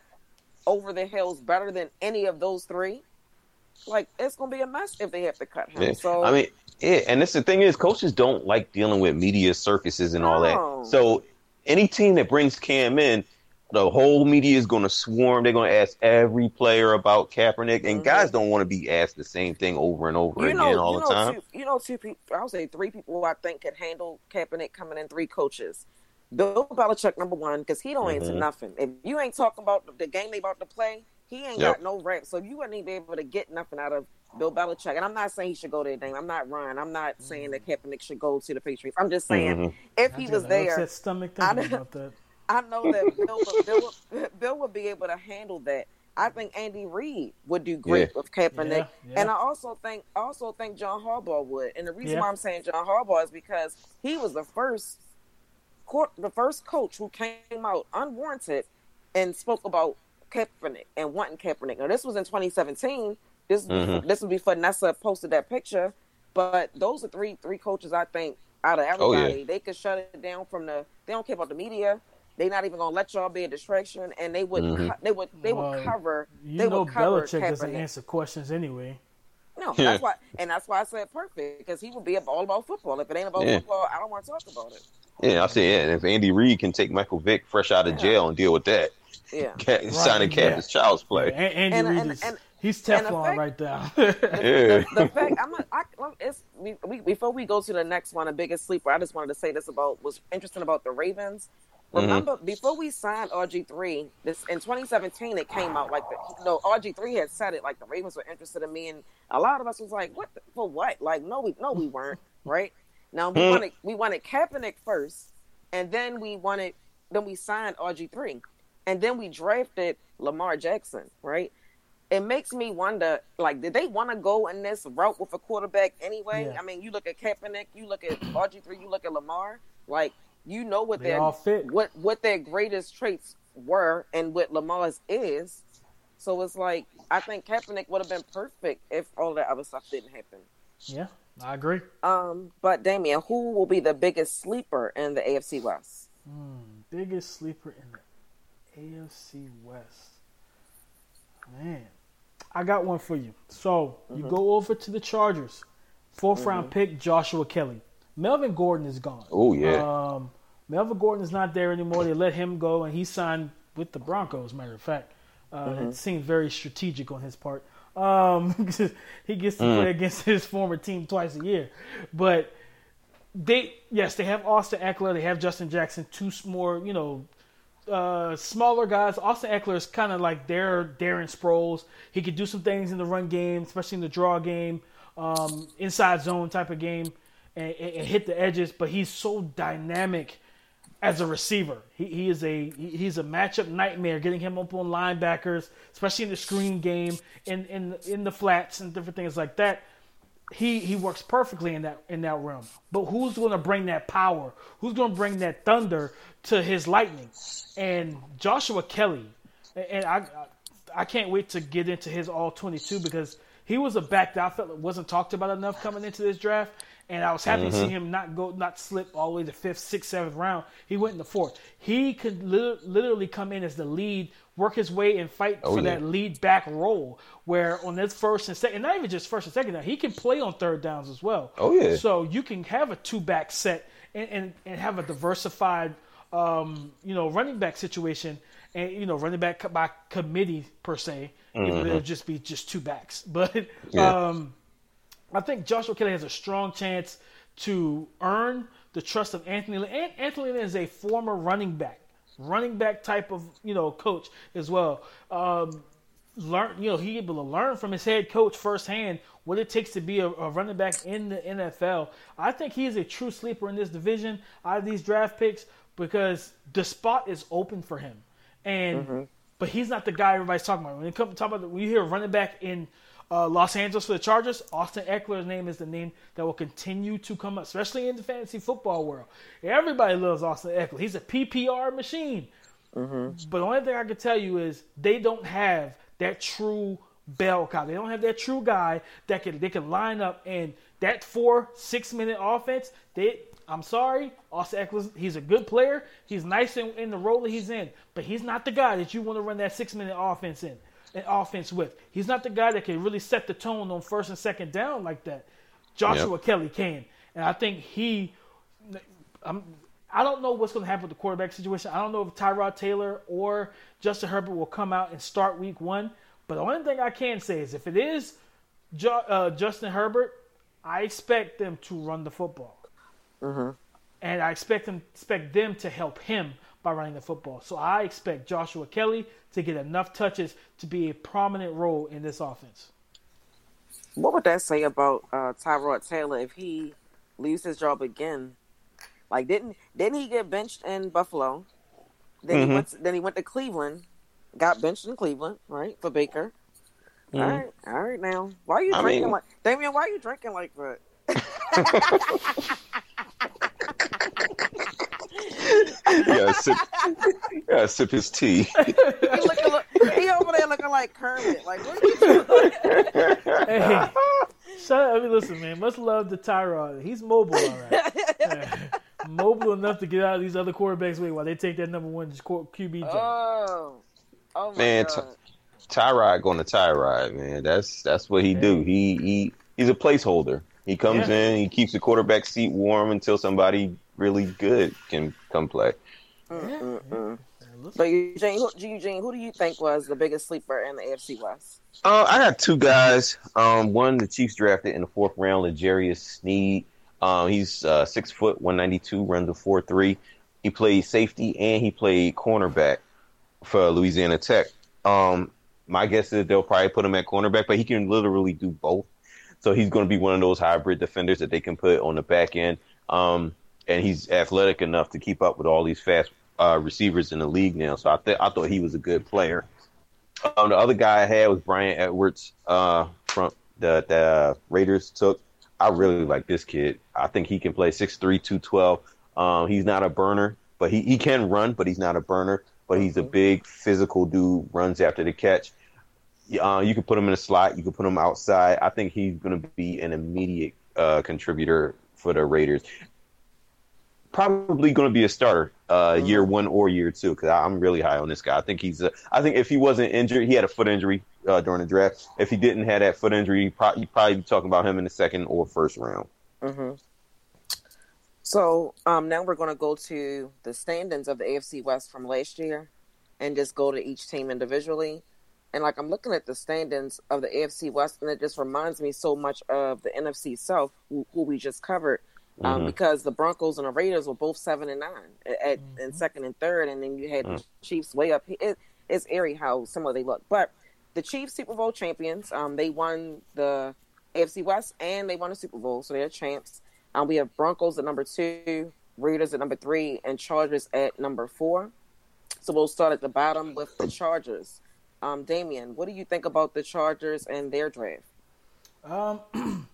over the hills better than any of those three, like it's gonna be a mess if they have to cut him. Yeah. So I mean, yeah, and that's the thing is, coaches don't like dealing with media circuses and all No. that. So any team that brings Cam in, the whole media is going to swarm. They're going to ask every player about Kaepernick, and Mhm. guys don't want to be asked the same thing over and over you again know, all you the know, time. two, you know, two people. I would say three people I think could handle Kaepernick coming in. Three coaches. Bill Belichick, number one, because he don't answer Mhm. nothing. If you ain't talking about the, the game they about to play, he ain't Yep. got no rep. So you wouldn't even be able to get nothing out of Bill Belichick. And I'm not saying he should go there, Dame. I'm not Ryan. I'm not saying that Kaepernick should go to the Patriots. I'm just saying Mhm. if I he was an there, upset stomach I thinking know- about that. I know that Bill, would- Bill, would- Bill would be able to handle that. I think Andy Reid would do great Yeah. with Kaepernick, Yeah, yeah. and I also think also think John Harbaugh would. And the reason Yeah. why I'm saying John Harbaugh is because he was the first court, the first coach who came out unwarranted and spoke about Kaepernick and wanting Kaepernick. Now this was in 2017. This Mhm. this was before Nessa posted that picture. But those are three three coaches I think out of Oh, yeah. everybody they could shut it down from the. They don't care about the media. They're not even gonna let y'all be a distraction, and they would Mhm. co- they would they would Well, cover You they know, would cover Belichick doesn't answer questions anyway. No, Yeah. that's why, and that's why I said perfect because he would be all about football. If it ain't about Yeah. football, I don't want to talk about it. Yeah, I say, yeah. And if Andy Reid can take Michael Vick fresh out of Yeah. jail and deal with that, Yeah, Ca- signing yeah. cap is child's play. Yeah, An- Andy And- Reid and- is and- he's and the Teflon fact- right there. Yeah. the, the fact I'm a, I, it's we, we, before we go to the next one, the biggest sleeper. I just wanted to say this about was interesting about the Ravens. Mm-hmm. Remember, before we signed RG three, this in 2017, it came out like the you know RG three had said it like the Ravens were interested in me, and a lot of us was like, "What the, for? What? Like, no, we no, we weren't." right now, we Hmm. wanted we wanted Kaepernick first, and then we wanted then we signed RG three, and then we drafted Lamar Jackson. Right? It makes me wonder, like, did they want to go in this route with a quarterback anyway? Yeah. I mean, you look at Kaepernick, you look at RG three, you look at Lamar, like. You know what They their what what their greatest traits were and what Lamar's is. So it's like I think Kaepernick would have been perfect if all that other stuff didn't happen. yeah, I agree. Um, but Damian, who will be the biggest sleeper in the AFC West? Hmm, biggest sleeper in the AFC West. Man, I got one for you. So you Mm-hmm. go over to the Chargers, 4th round pick Joshua Kelley. Melvin Gordon is gone. Oh yeah. Um, Melvin Gordon is not there anymore. They let him go, and he signed with the Broncos. Matter of fact, uh, Mm-hmm. it seemed very strategic on his part. Um, he gets to play against his former team twice a year, but they yes they have Austin Ekeler, they have Justin Jackson, two more you know uh, smaller guys. Austin Ekeler is kind of like their Darren Sproles. He could do some things in the run game, especially in the draw game, um, inside zone type of game, and, and, hit the edges. But he's so dynamic as a receiver. He, he is a he- he's a matchup nightmare. Getting him up on linebackers, especially in the screen game, in in in the flats and different things like that he he works perfectly in that in that realm. But who's going to bring that power? Who's going to bring that thunder to his lightning? And Joshua Kelley, and I I can't wait to get into his all twenty two because he was a back that I felt wasn't talked about enough coming into this draft. And I was happy to see him not go, not slip all the way to fifth, sixth, seventh round. He went in the fourth. He could lit- literally come in as the lead, work his way, and fight Oh, for yeah. that lead back role. Where on this first and second, not even just first and second down, he can play on third downs as well. Oh, yeah. So you can have a two back set and, and, and have a diversified, um, you know, running back situation, and you know, running back by committee per se. It will just be just two backs, but Yeah. um, I think Joshua Kelley has a strong chance to earn the trust of Anthony Lynn. And Anthony Lynn is a former running back, running back type of you know coach as well. Um, learn, you know, he able to learn from his head coach firsthand what it takes to be a, a running back in the NFL. I think he is a true sleeper in this division out of these draft picks. because the spot is open for him, and mm-hmm. but he's not the guy everybody's talking about. When you come talk about when you hear running back in uh, Los Angeles for the Chargers, Austin Ekeler's name is the name that will continue to come up, especially in the fantasy football world. Everybody loves Austin Ekeler. He's a PPR machine. Mm-hmm. But the only thing I can tell you is they don't have that true bell cow. They don't have that true guy that can they can line up and that four six minute offense. They I'm sorry, Austin Ekeler. he's a good player. He's nice in, in the role that he's in, but he's not the guy that you want to run that six minute offense in an offense with. He's not the guy that can really set the tone on first and second down like that. Joshua yep. Kelley can, and I think he. I'm, I don't know what's going to happen with the quarterback situation. I don't know if Tyrod Taylor or Justin Herbert will come out and start Week One. But the only thing I can say is if it is jo- uh, Justin Herbert, I expect them to run the football, mm-hmm. and I expect them expect them to help him by running the football. So I expect Joshua Kelley to get enough touches to be a prominent role in this offense. What would that say about uh, Tyrod Taylor if he leaves his job again? Like didn't didn't he get benched in Buffalo? Then mm-hmm. he went to, then he went to Cleveland, got benched in Cleveland, right for Baker. Mm-hmm. All right, all right. Now, why are you I drinking mean, like Damian? Why are you drinking like that? yeah, sip, yeah, sip his tea. he, looking, look, he over there looking like Kermit. Like, what are you doing? hey, shut up. I mean, listen, man. Much love to Tyrod. He's mobile, all right. mobile enough to get out of these other quarterbacks' way while they take that number one QB job. Oh, oh man, T- Tyrod going to Tyrod, man. That's that's what he hey. do. He he he's a placeholder. He comes yeah. in, he keeps the quarterback seat warm until somebody really good can come play. Mm-mm-mm. But Eugene, who, Eugene, who do you think was the biggest sleeper in the AFC West? Uh, I got two guys. Um, one the Chiefs drafted in the fourth round, L'Jarius Sneed. Um, he's uh, six foot, one ninety two, runs a four three. He played safety and he played cornerback for Louisiana Tech. Um, my guess is they'll probably put him at cornerback, but he can literally do both. So he's going to be one of those hybrid defenders that they can put on the back end. Um, and he's athletic enough to keep up with all these fast uh, receivers in the league now. So I th- I thought he was a good player. Um, the other guy I had was Bryan Edwards uh, from the, the Raiders took. I really like this kid. I think he can play 6'3", 212. Um, he's not a burner, but he, he can run, but he's not a burner. But he's a mm-hmm. big physical dude, runs after the catch. Uh, you can put him in a slot. You can put him outside. I think he's going to be an immediate uh, contributor for the Raiders probably going to be a starter uh, mm-hmm. year one or year two because I'm really high on this guy. I think he's. A, I think if he wasn't injured, he had a foot injury uh, during the draft. If he didn't have that foot injury, probably, probably be talking about him in the second or first round. Mm-hmm. So um, now we're going to go to the standings of the AFC West from last year, and just go to each team individually. And like I'm looking at the standings of the AFC West, and it just reminds me so much of the NFC South, who, who we just covered um, mm-hmm. because the Broncos and the Raiders were both seven and nine at, mm-hmm. in second and third, and then you had mm-hmm. the Chiefs way up. It, it's eerie how similar they look, but the Chiefs Super Bowl champions. Um, they won the AFC West and they won the Super Bowl, so they're champs. Um, we have Broncos at number two, Raiders at number three, and Chargers at number four. So we'll start at the bottom with the Chargers. Um, Damian, what do you think about the Chargers and their draft? Um,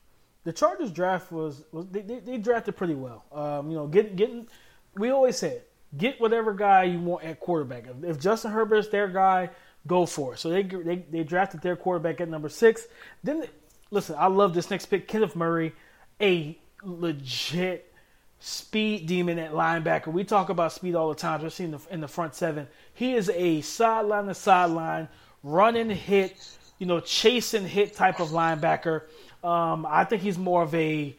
the Chargers draft was, was they, they, they drafted pretty well. Um, you know, getting getting we always said get whatever guy you want at quarterback. If Justin Herbert's their guy, go for it. So they they, they drafted their quarterback at number six. Then listen, I love this next pick, Kenneth Murray, a legit speed demon at linebacker. We talk about speed all the time, especially in the in the front seven. He is a sideline to sideline, running hit, you know, chasing hit type of linebacker. Um, I think he's more of a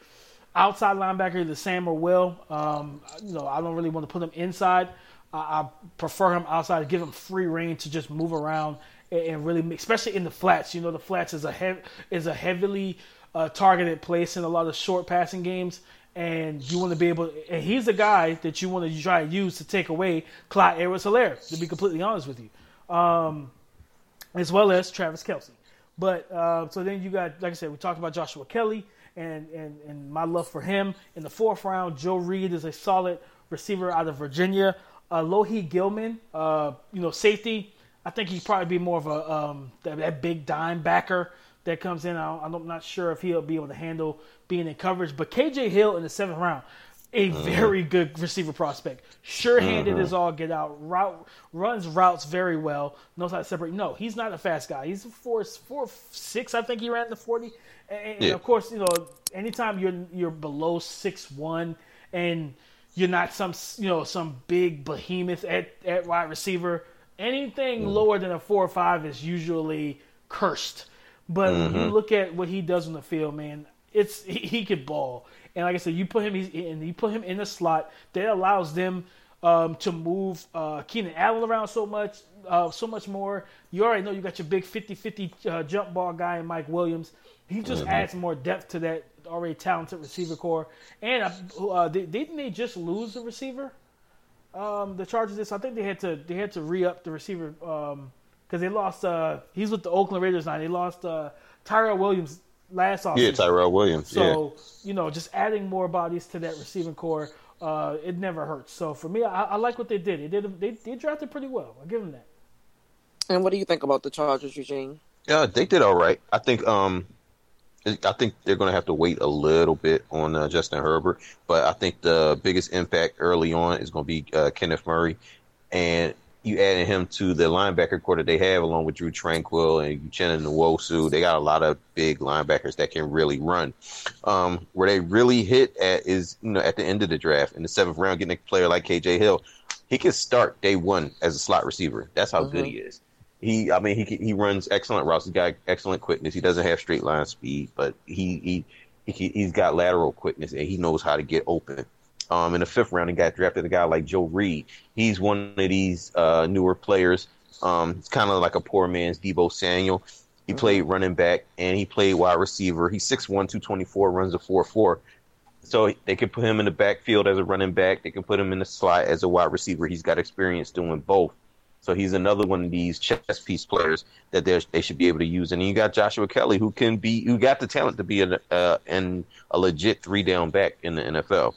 outside linebacker, the Sam or Will. Um, you know, I don't really want to put him inside. I, I prefer him outside give him free reign to just move around and, and really, especially in the flats. You know, the flats is a hev- is a heavily uh, targeted place in a lot of short passing games. And you want to be able, and he's the guy that you want to try to use to take away Clyde Edwards Helaire, to be completely honest with you. Um, as well as Travis Kelce. But uh, so then you got, like I said, we talked about Joshua Kelley and, and, and my love for him. In the fourth round, Joe Reed is a solid receiver out of Virginia. Uh, Gilman, uh, you know, safety. I think he'd probably be more of a um, that, that big dime backer that comes in. I am not sure if he'll be able to handle being in coverage. But KJ Hill in the seventh round, a mm-hmm. very good receiver prospect. Sure-handed mm-hmm. as all get out. Route runs routes very well. Knows how to separate. No, he's not a fast guy. He's a four four six. I think he ran the forty. And, yeah. and of course, you know, anytime you're you're below six one and you're not some you know some big behemoth at at wide receiver. Anything mm-hmm. lower than a four or five is usually cursed. But mm-hmm. you look at what he does on the field, man, it's he, he could ball. And like I said, you put him he's, in, you put him in the slot that allows them um, to move uh, Keenan Allen around so much, uh, so much more. You already know you got your big 50-50 uh, jump ball guy in Mike Williams. He just mm-hmm. adds more depth to that already talented receiver core. And uh, uh didn't they just lose the receiver? Um, the Chargers. This I think they had to they had to re up the receiver. Um, because they lost. Uh, he's with the Oakland Raiders now. They lost uh, Tyrell Williams last offseason. Yeah, Tyrell Williams. So yeah. you know, just adding more bodies to that receiving core, uh, it never hurts. So for me, I, I, like what they did. They did. They, they drafted pretty well. I give them that. And what do you think about the Chargers, Eugene? Yeah, they did all right. I think. Um, I think they're going to have to wait a little bit on uh, Justin Herbert, but I think the biggest impact early on is going to be uh, Kenneth Murray, and you added him to the linebacker core that they have, along with Drue Tranquill and Uchenna Nwosu. They got a lot of big linebackers that can really run. Um, where they really hit at is you know at the end of the draft in the seventh round, getting a player like KJ Hill. He can start day one as a slot receiver. That's how mm-hmm. good he is. He, I mean, he he runs excellent routes. He's got excellent quickness. He doesn't have straight line speed, but he he, he he's got lateral quickness and he knows how to get open. Um, in the fifth round, he got drafted a guy like Joe Reed. He's one of these uh, newer players. Um, it's kind of like a poor man's Deebo Samuel. He mm-hmm. played running back and he played wide receiver. He's 6'1", 224, runs a 4'4". So they could put him in the backfield as a running back. They can put him in the slot as a wide receiver. He's got experience doing both. So he's another one of these chess piece players that they should be able to use. And you got Joshua Kelley, who can be, who got the talent to be a, uh, and a legit three down back in the NFL.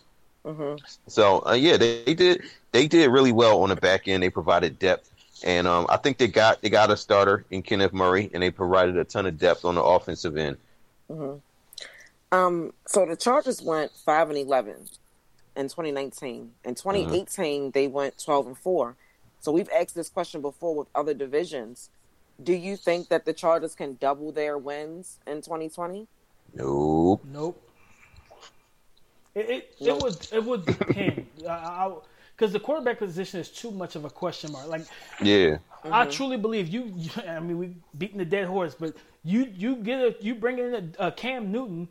Mm-hmm. So uh, yeah, they, they, did they did really well on the back end. They provided depth, and um, I think they got they got a starter in Kenneth Murray, and they provided a ton of depth on the offensive end. Mm-hmm. Um, so the Chargers went five and eleven in 2019. In 2018, mm-hmm. they went 12 and four. So we've asked this question before with other divisions. Do you think that the Chargers can double their wins in 2020? Nope. Nope. It it, it would it would depend. because the quarterback position is too much of a question mark. Like, yeah, mm-hmm. I truly believe you, you, I mean, we beating the dead horse, but you you get a you bring in a, a Cam Newton.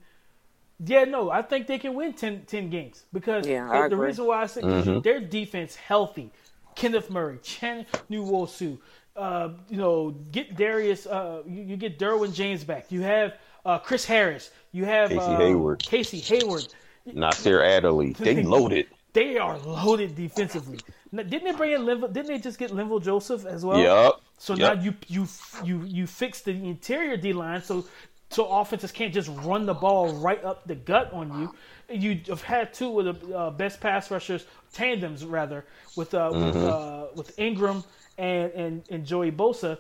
Yeah, no, I think they can win 10, 10 games because yeah, the, reason why I said mm-hmm. their defense healthy. Kenneth Murray, Chen Nwosu, uh, you know, get Darius, uh, you, you, get Derwin James back. You have uh, Chris Harris. You have Casey uh, Hayward. Casey Hayward. Nasir Adderley. They loaded. They are loaded defensively. Now, didn't they bring in Linval, Didn't they just get Linval Joseph as well? Yep. So yep. now you you you you fix the interior D line so so offenses can't just run the ball right up the gut on you. You have had two of the uh, best pass rushers tandems rather with uh, mm-hmm. with, uh, with Ingram and, and and Joey Bosa.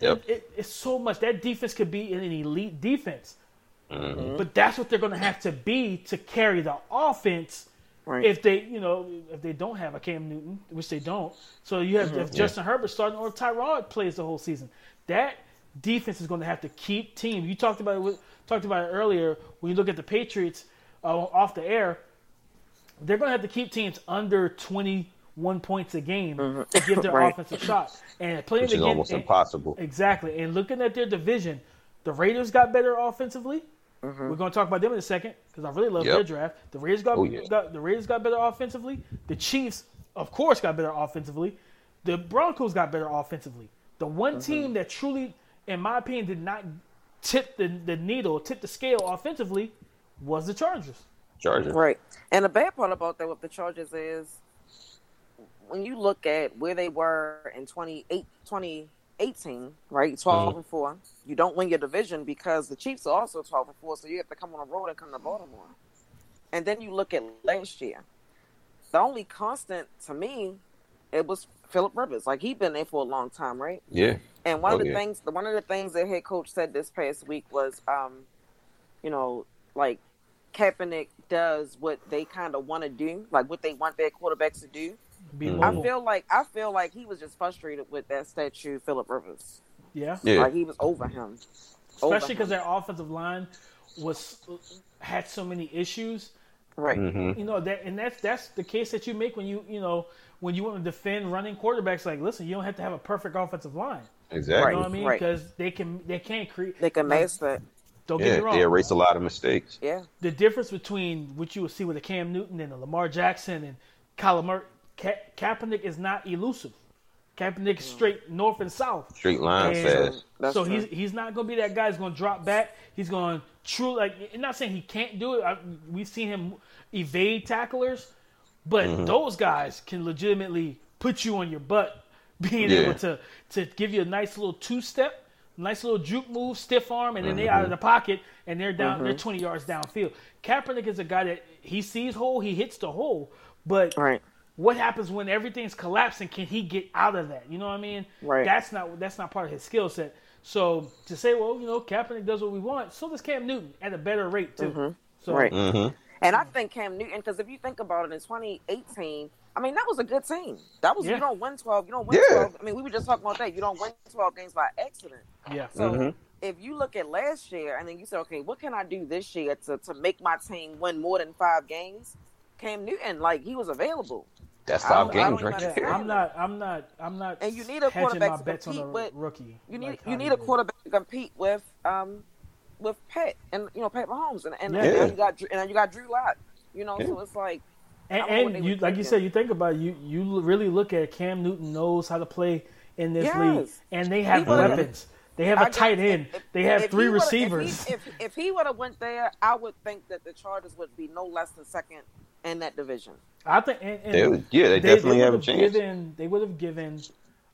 Yep. It, it, it's so much that defense could be an elite defense. Mm-hmm. But that's what they're going to have to be to carry the offense. Right. If they, you know, if they don't have a Cam Newton, which they don't, so you have mm-hmm. if Justin yeah. Herbert starting or Tyrod plays the whole season, that defense is going to have to keep team. You talked about it. Talked about it earlier when you look at the Patriots uh, off the air. They're going to have to keep teams under twenty one points a game mm-hmm. to give their right. offense a shot. And playing Which is against, almost impossible. Exactly. And looking at their division, the Raiders got better offensively. Mm-hmm. We're going to talk about them in a second because I really love yep. their draft. The Raiders got, oh, yeah. got, the Raiders got better offensively. The Chiefs, of course, got better offensively. The Broncos got better offensively. The one mm-hmm. team that truly, in my opinion, did not tip the, the needle, tip the scale offensively was the Chargers. Chargers. Right. And the bad part about that with the Chargers is when you look at where they were in 28, 20, 18, right? 12 mm-hmm. and 4. You don't win your division because the Chiefs are also 12 and 4, so you have to come on a road and come to Baltimore. And then you look at last year. the only constant to me, it was Philip Rivers. Like he been there for a long time, right? Yeah. And one Oh, of the yeah. things, one of the things that head coach said this past week was, um, you know, like Kaepernick does what they kind of want to do, like what they want their quarterbacks to do. Be Mhm. I feel like I feel like he was just frustrated with that statue, Philip Rivers. yeah. Yeah. Like he was over him, Over Especially because him. their offensive line was had so many issues. right. hmm You know that, and that's that's the case that you make when you you know when you want to defend running quarterbacks. Like, listen, you don't have to have a perfect offensive line. Exactly. You know what I mean? right. Because they can they can't create. They can mask that. Don't get Yeah, me wrong. they erase a lot of mistakes. Yeah, the difference between what you will see with a Cam Newton and a Lamar Jackson and Kyler Murray, Ka- Kaepernick is not elusive. Kaepernick is mm. straight north and south. Straight line And fast. That's so he's he's not going to be that guy. He's going to drop back. He's going to true like. I'm not saying he can't do it. I, we've seen him evade tacklers, but Mm-hmm. those guys can legitimately put you on your butt, being Yeah. able to to give you a nice little two step, nice little juke move, stiff arm, and then they mm-hmm. out of the pocket and they're down. They're mm-hmm. 20 yards downfield. Kaepernick is a guy that he sees hole, he hits the hole, but right. What happens when everything's collapsing? Can he get out of that? You know what I mean? Right. That's not that's not part of his skill set. So to say, well, you know, Kaepernick does what we want, so does Cam Newton at a better rate too. So Right. Mm-hmm. And I think Cam Newton, because if you think about it, in 2018, I mean that was a good team. That was Yeah. you don't win 12, you don't win Yeah. 12. I mean we were just talking about that. You don't win 12 games by accident. yeah, So Mhm. if you look at last year and then you say, okay, what can I do this year to, to make my team win more than five games? Cam Newton, like he was available. That's I five I games don't right there. I'm not. I'm not. I'm not. And you need a quarterback my to bets on compete a with. rookie. You need like you need a quarterback to compete with um with Pat and you know Pat Mahomes and and, Yeah. and Yeah. you got and then you got Drew Lock. You know, so it's like And, I don't know what and you, were like you said, you think about it, you. You really look at Cam Newton knows how to play in this Yes. league, and they have He weapons. They have a I got- tight end. if- if- They have three receivers. If he, if, if he would have went there, I would think that the Chargers would be no less than second in that division. I think. And, and They yeah, they definitely have a chance. Given, they would have given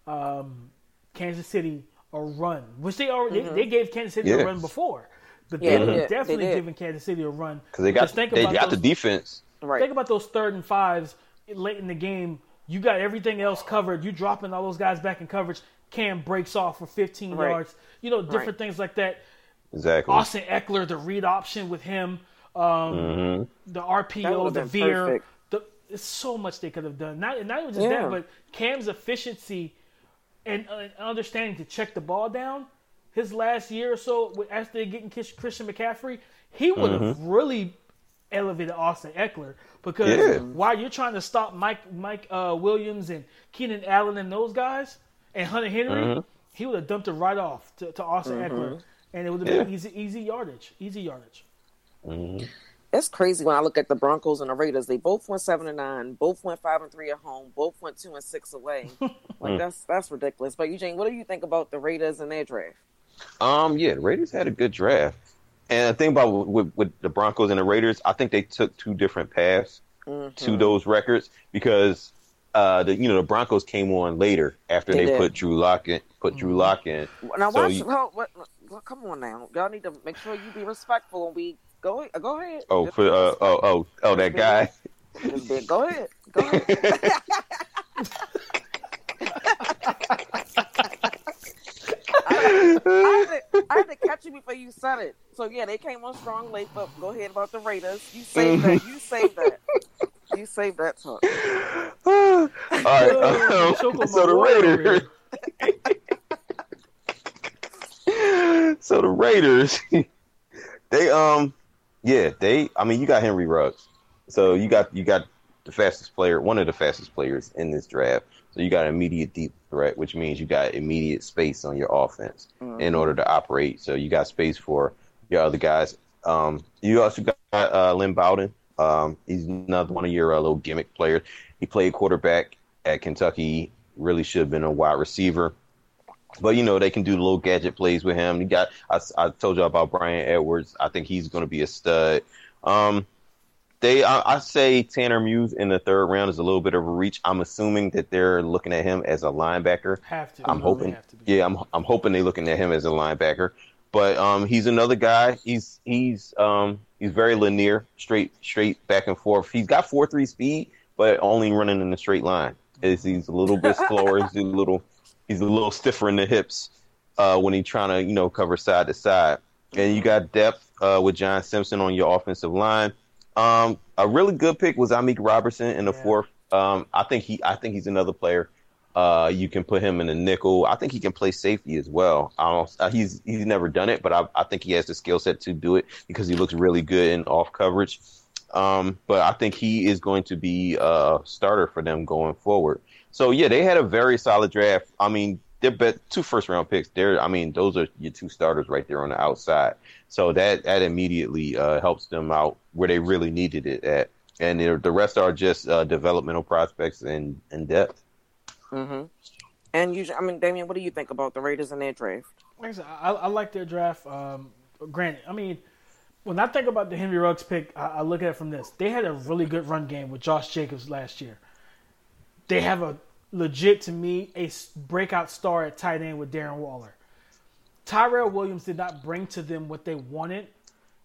um, Kansas City a run, which they already they, they gave Kansas City Yeah. a run before, but Yeah, they they would did. have They definitely did. given Kansas City a run Because they got Just think they about got the defense. Right. Think about those third and fives late in the game. You got everything else covered. You dropping all those guys back in coverage. Cam breaks off for 15 Right. yards. You know, different Right. things like that. Exactly. Austin Ekeler, the read option with him, um, hmm the RPO, the been veer. The, it's so much they could have done. Not, not even just Yeah. that, but Cam's efficiency and uh, understanding to check the ball down. His last year or so, after getting Christian McCaffrey, he would have really elevated Austin Ekeler because Yeah. while you're trying to stop Mike Mike uh, Williams and Keenan Allen and those guys and Hunter Henry, he would have dumped it right off to, to Austin Ekeler, and it would have been easy easy yardage, easy yardage. It's crazy when I look at the Broncos and the Raiders. They both went seven and nine, both went five and three at home, both went two and six away. like that's that's ridiculous. But Eugene, what do you think about the Raiders and their draft? Um, yeah, the Raiders had a good draft, and the thing about with, with the Broncos and the Raiders, I think they took two different paths Mm-hmm. to those records because uh, the you know the Broncos came on later after They they, put Drew Lock in, put Drew Lock in. Now, So watch. you- well, what, well, come on now, y'all need to make sure you be respectful when we go. Go ahead. Oh, for uh, oh oh oh that guy. Go ahead. Go ahead. I, had to, I had to catch you before you said it. So yeah, they came on strong late, but go ahead about the Raiders. You saved that. You saved that. You saved that talk. All right, choke on so the Raiders. so the Raiders, they um, yeah, they. I mean, you got Henry Ruggs, so you got you got the fastest player, one of the fastest players in this draft. So you got immediate deep threat, which means you got immediate space on your offense in order to operate. So you got space for your other guys. Um, you also got uh, Lynn Bowden. Um, he's another one of your uh, little gimmick players. He played quarterback at Kentucky. Really should have been a wide receiver. But you know they can do little gadget plays with him. You got I, I told you about Bryan Edwards. I think he's going to be a stud. Um, they I, I say Tanner Muse in the third round is a little bit of a reach. I'm assuming that they're looking at him as a linebacker. Have to. I'm hoping. have to be. Yeah, I'm I'm hoping they're looking at him as a linebacker. But um, he's another guy. He's he's um he's very linear, straight straight back and forth. He's got four three speed, but only running in a straight line. Is he's a little bit slower. he's a little he's a little stiffer in the hips uh, when he's trying to you know cover side to side. And you got depth uh, with John Simpson on your offensive line. Um, a really good pick was Amik Robertson in the yeah. fourth. Um, I think he I think he's another player. Uh, you can put him in a nickel. I think he can play safety as well. Uh, he's he's never done it, but I, I think he has the skill set to do it because he looks really good in off coverage. Um, but I think he is going to be a starter for them going forward. So yeah, they had a very solid draft. I mean, they're bet two first round picks. They're I mean, those are your two starters right there on the outside. So that that immediately uh, helps them out where they really needed it at, and the rest are just uh, developmental prospects and and depth. Mm-hmm. And you, I mean, Damian, what do you think about the Raiders and their draft? Like I said, I, I like their draft. Um, granted, I mean, when I think about the Henry Ruggs pick, I, I, look at it from this. They had a really good run game with Josh Jacobs last year. They have a legit, to me, a breakout star at tight end with Darren Waller. Tyrell Williams did not bring to them what they wanted,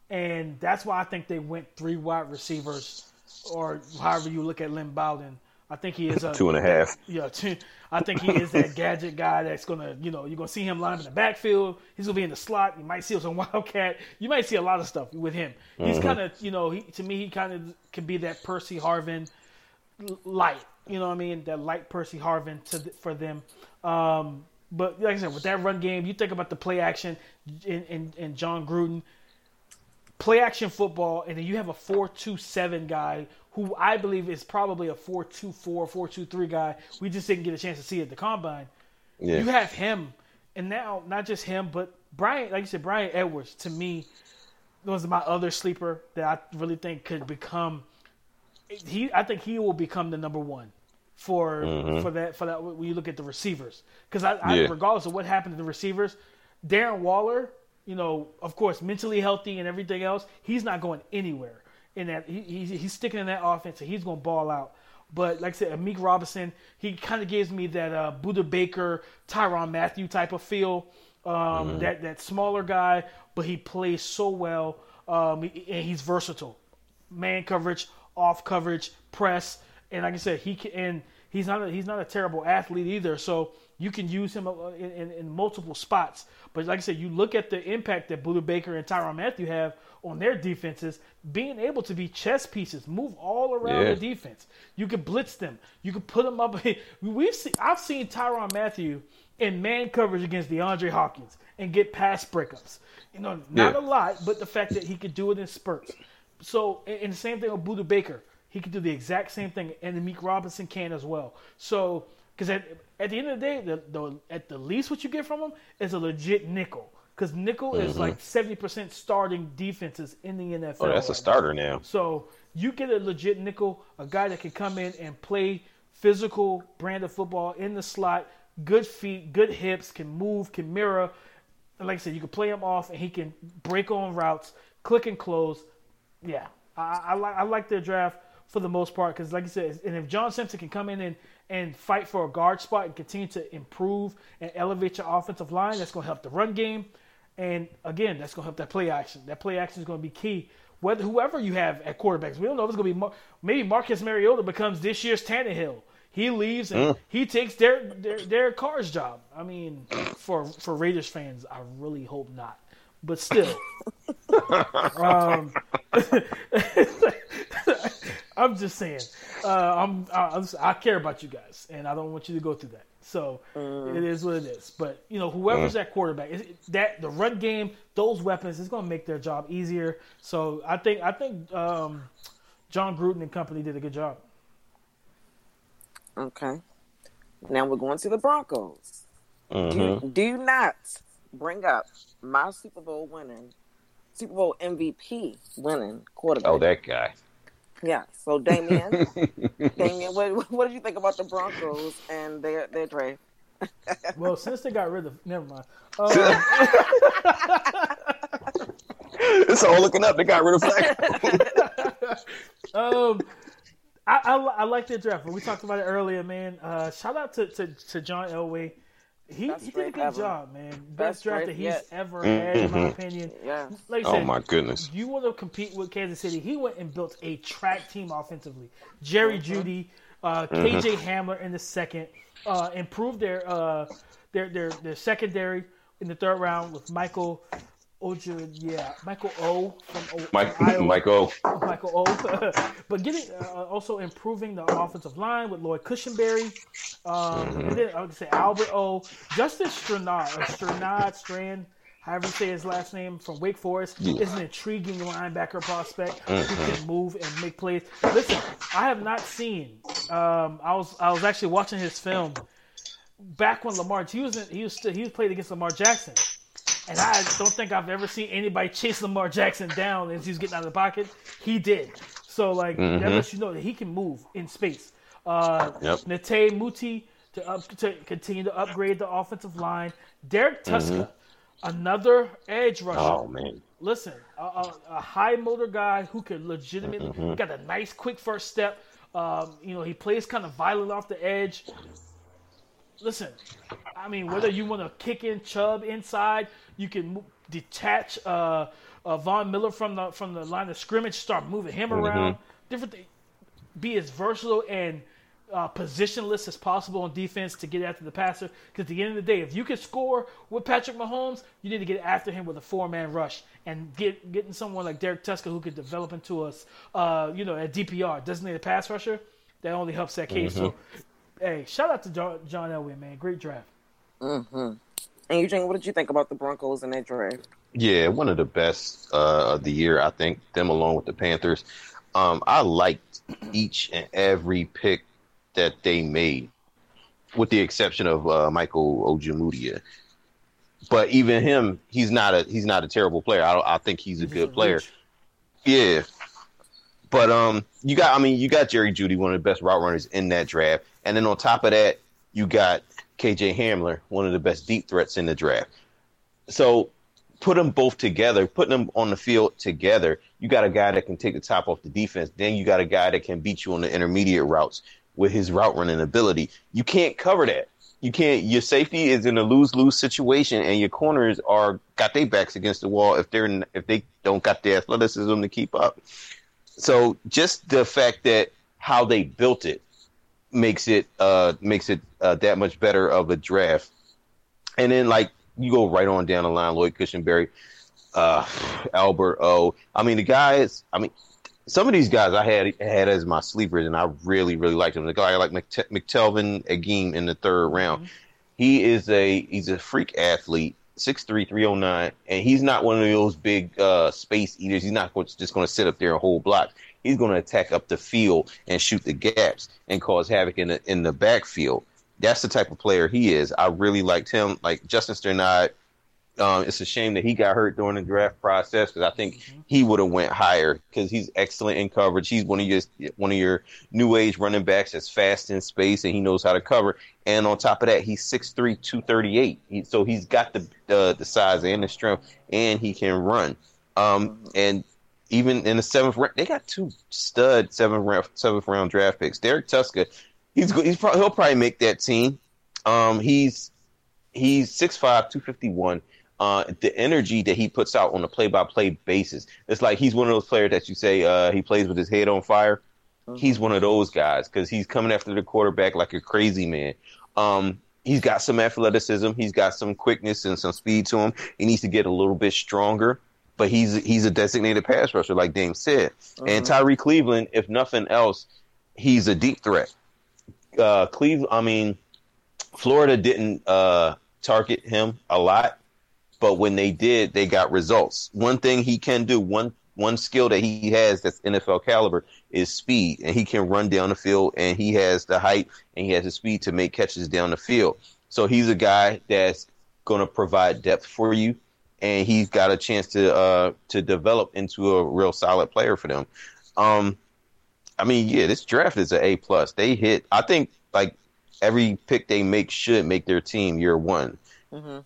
and that's why I think they went three wide receivers, or however you look at Lynn Bowden. I think he is a two and a half. Yeah, two, I think he is that gadget guy that's gonna, you know, you're gonna see him line up in the backfield. He's gonna be in the slot. You might see him some wildcat. You might see a lot of stuff with him. He's mm-hmm. kind of, you know, he, to me, he kind of can be that Percy Harvin light. You know what I mean? That light Percy Harvin to for them. Um, but like I said, with that run game, you think about the play action in, in, in Jon Gruden, play action football, and then you have a four-two-seven guy who I believe is probably a 4-2-4, 4-2-3 guy. We just didn't get a chance to see at the combine. Yeah. You have him, and now not just him, but Bryan, like you said, Bryan Edwards to me was my other sleeper that I really think could become. He, I think he will become the number one for mm-hmm. for that for that when you look at the receivers because I, I yeah. regardless of what happened to the receivers, Darren Waller, you know, of course, mentally healthy and everything else, he's not going anywhere in that he, he's, he's sticking in that offense and he's going to ball out. But like I said, Amik Robinson, he kind of gives me that uh, Budda Baker, Tyrann Mathieu type of feel. Um, mm-hmm. That that smaller guy, but he plays so well, um, and he's versatile. Man coverage, off coverage, press, and like I said, he can. And he's not a, he's not a terrible athlete either. So you can use him uh, in, in, in multiple spots. But like I said, you look at the impact that Budda Baker and Tyrann Mathieu have on their defenses, being able to be chess pieces, move all around yeah. the defense. You can blitz them. You can put them up. We've seen, I've seen Tyrann Mathieu in man coverage against DeAndre Hopkins and get pass breakups. You know, not yeah. a lot, but the fact that he could do it in spurts. So, and the same thing with Budda Baker. He can do the exact same thing, and Amik Robinson can as well. So, because at, at the end of the day, the, the, at the least what you get from him is a legit nickel because nickel mm-hmm. is like seventy percent starting defenses in the NFL. Oh, that's right a starter now. now. So you get a legit nickel, a guy that can come in and play physical brand of football in the slot, good feet, good hips, can move, can mirror. And like I said, you can play him off, and he can break on routes, click and close. Yeah, I, I like I like their draft for the most part because, like you said, and if John Simpson can come in and and fight for a guard spot and continue to improve and elevate your offensive line, that's going to help the run game. And again, that's going to help that play action. That play action is going to be key. Whether whoever you have at quarterbacks, we don't know if it's going to be Mar- maybe Marcus Mariota becomes this year's Tannehill. He leaves and mm. he takes their their their Carr's job. I mean, for for Raiders fans, I really hope not. But still, um, I'm just saying. Uh, I'm I, I, care about you guys, and I don't want you to go through that. So mm. it is what it is. But you know, whoever's mm. at quarterback, that the run game, those weapons, is going to make their job easier. So I think I think um, Jon Gruden and company did a good job. Okay. Now we're going to the Broncos. Mm-hmm. Do, do not bring up my Super Bowl winning, Super Bowl MVP winning quarterback. Oh, that guy. Yeah. So Damian, Damian, what, what did you think about the Broncos and their their trade? well, since they got rid of, never mind. Um, it's all looking up. They got rid of Flacco. um, I, I, I like their draft. We talked about it earlier, man. Uh, shout out to, to, to John Elway. He, Best he did a good ever. job, man. Best, Best draft draft that he's yet. ever had, in my opinion. Yeah. Like I Oh my goodness. you want to compete with Kansas City, he went and built a track team offensively. Jerry Mm-hmm. Jeudy, uh, KJ Hamler in the second, uh, improved their uh, their their their secondary in the third round with Michael Oja, yeah, Michael O from, o, Mike, Iowa. Michael. Michael O. but getting uh, also improving the offensive line with Lloyd Cushenberry, um, and then I would say Albert O. Justice Stranad, or Stranad Strand, however you say his last name, from Wake Forest, is an intriguing linebacker prospect who can move and make plays. Listen, I have not seen. Um, I was I was actually watching his film back when Lamar he was in, he was still, he was played against Lamar Jackson. And I don't think I've ever seen anybody chase Lamar Jackson down as he's getting out of the pocket. He did. So like that lets you know that he can move in space. Uh, Yep. Nate Muti to up to continue to upgrade the offensive line. Derrek Tuszka, another edge rusher. Oh man. Listen, a, a, a high motor guy who can legitimately got a nice quick first step. Um, you know, he plays kind of violent off the edge. Listen, I mean, whether you want to kick in Chubb inside, you can detach uh, uh, Von Miller from the from the line of scrimmage, start moving him around. Different, thing. be as versatile and uh, positionless as possible on defense to get after the passer. Because at the end of the day, if you can score with Patrick Mahomes, you need to get after him with a four man rush and get getting someone like Derrek Tuszka who could develop into us, uh, you know, a DPR designated pass rusher. That only helps that case. So, hey, shout out to John, John Elway, man, great draft. And Eugene, what did you think about the Broncos in that draft? Yeah, one of the best uh, of the year, I think. Them along with the Panthers. Um, I liked each and every pick that they made, with the exception of uh, Michael Ojemudia. But even him, he's not a he's not a terrible player. I, I think he's a He's good a player. reach. Yeah. But um you got I mean you got Jerry Jeudy, one of the best route runners in that draft. And then on top of that, you got KJ Hamler, one of the best deep threats in the draft. So put them both together, putting them on the field together, you got a guy that can take the top off the defense. Then you got a guy that can beat you on the intermediate routes with his route running ability. You can't cover that. You can't. Your safety is in a lose lose situation, and your corners are got their backs against the wall if they're n- if they don't got the athleticism to keep up. So just the fact that how they built it makes it uh makes it uh, that much better of a draft. And then like you go right on down the line, Lloyd Cushenberry, uh, Albert O. I mean the guys. I mean some of these guys I had had as my sleepers, and I really really liked them. The guy like McT- McTelvin Agim in the third round. He is a he's a freak athlete. 6'3", 309, and he's not one of those big uh, space eaters. He's not just going to sit up there and hold blocks. He's going to attack up the field and shoot the gaps and cause havoc in the in the backfield. That's the type of player he is. I really liked him. Like Justin Strnad, um, it's a shame that he got hurt during the draft process because I think he would have went higher because he's excellent in coverage. He's one of your one of your new age running backs that's fast in space and he knows how to cover. And on top of that, he's 6'3", 238. He, so he's got the, the the size and the strength, and he can run. Um, and even in the seventh round, they got two stud seventh round seventh round draft picks. Derrek Tuszka, he's he's probably he'll probably make that team. Um, he's he's 6'5", 251. Uh, the energy that he puts out on a play by play basis, it's like he's one of those players that you say uh, he plays with his head on fire. He's one of those guys because he's coming after the quarterback like a crazy man. Um, he's got some athleticism, he's got some quickness and some speed to him. He needs to get a little bit stronger, but he's he's a designated pass rusher, like Dame said. And Tyrie Cleveland, if nothing else, he's a deep threat. Uh, Cleveland, I mean, Florida didn't uh, target him a lot, but when they did, they got results. One thing he can do, one one skill that he has that's NFL caliber is speed, and he can run down the field, and he has the height and he has the speed to make catches down the field. So he's a guy that's going to provide depth for you, and he's got a chance to uh, to develop into a real solid player for them. Um, I mean, yeah, this draft is an A plus. They hit. I think like every pick they make should make their team year one, Mhm.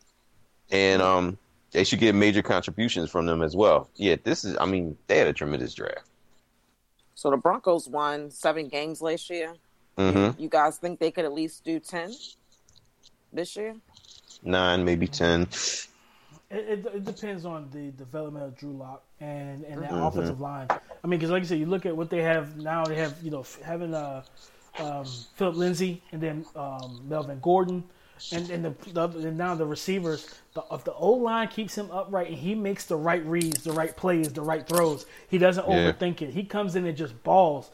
and um, they should get major contributions from them as well. Yeah, this is. I mean, they had a tremendous draft. So the Broncos won seven games last year. hmm You guys think they could at least do ten this year? nine, maybe ten. It, it, depends on the development of Drew Lock and and that Mm-hmm. offensive line. I mean, because like you said, you look at what they have now. They have you know having uh, um, Phillip Lindsay and then um, Melvin Gordon, and and the, the and now the receivers. The, if the O line keeps him upright and he makes the right reads, the right plays, the right throws, he doesn't Yeah. overthink it. He comes in and just balls.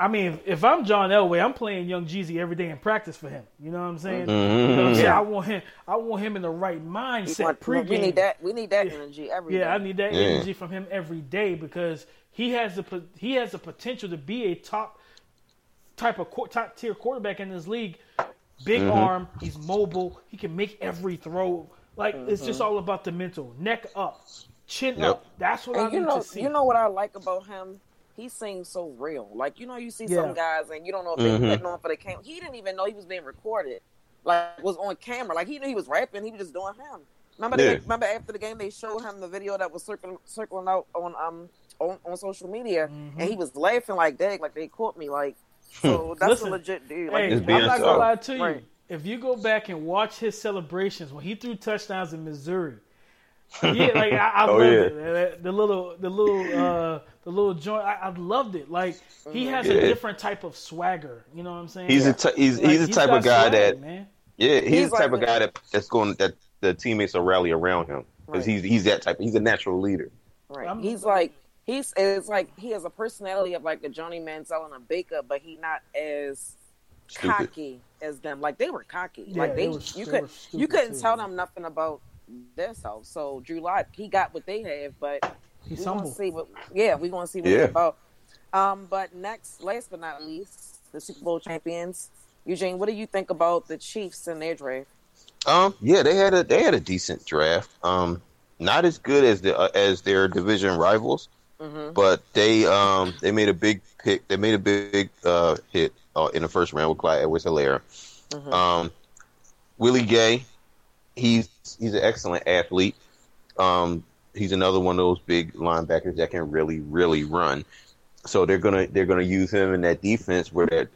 I mean, if, if I'm John Elway, I'm playing Young Jeezy every day in practice for him. You know what I'm saying? Mm-hmm. You know what I'm saying? Yeah. I want him. I want him in the right mindset want- pregame. we need that. We need that energy every day. Yeah, I need that Yeah. energy from him every day because he has the he has the potential to be a top type of top tier quarterback in this league. Big Mm-hmm. arm, he's mobile, he can make every throw. Like it's Mm-hmm. just all about the mental. Neck up, chin Yep. up. That's what I you need know, to see. you know what I like about him? He seems so real. Like you know, you see Yeah. some guys and you don't know if Mhm. they're putting on for the camera. He didn't even know he was being recorded. Like was on camera. Like he knew he was rapping. He was just doing him. Remember? Yeah. They, remember after the game they showed him the video that was circling circling out on um on, on social media, Mm-hmm. and he was laughing like dang, like they caught me. Like so that's Listen, a legit dude. Like Hey, I'm not gonna lie to you. Right. If you go back and watch his celebrations when he threw touchdowns in Missouri, yeah, like I, I Oh, loved yeah. it. man. The little, the little, uh, the little joint. I, I loved it. Like he has a different type of swagger. You know what I'm saying? He's a t- he's Like, he's the type of guy swag, that man. yeah he's, He's the type like of guy that that's going that the teammates will rally around him because Right. he's he's that type. He's a natural leader. Right. I'm- he's like he's it's like he has a personality of like a Johnny Manziel and a Baker, but he not as Stupid. cocky as them. Like they were cocky. Yeah, like they they, was- you they could were stupid you couldn't too, tell them nothing about themselves. So Drew Lock, he got what they have, but He's we gonna humble. see what yeah, we gonna see what Yeah. they're about. Um, but next, last but not least, the Super Bowl champions. Eugene, what do you think about the Chiefs and their draft? Um, yeah, they had a they had a decent draft. Um, not as good as the uh, as their division rivals, Mm-hmm. but they um they made a big pick. They made a big uh hit uh, in the first round with Clyde Edwards-Helaire. Mhm. Um, Willie Gay, he's he's an excellent athlete. Um, he's another one of those big linebackers that can really really run. So they're gonna they're gonna use him in that defense where they're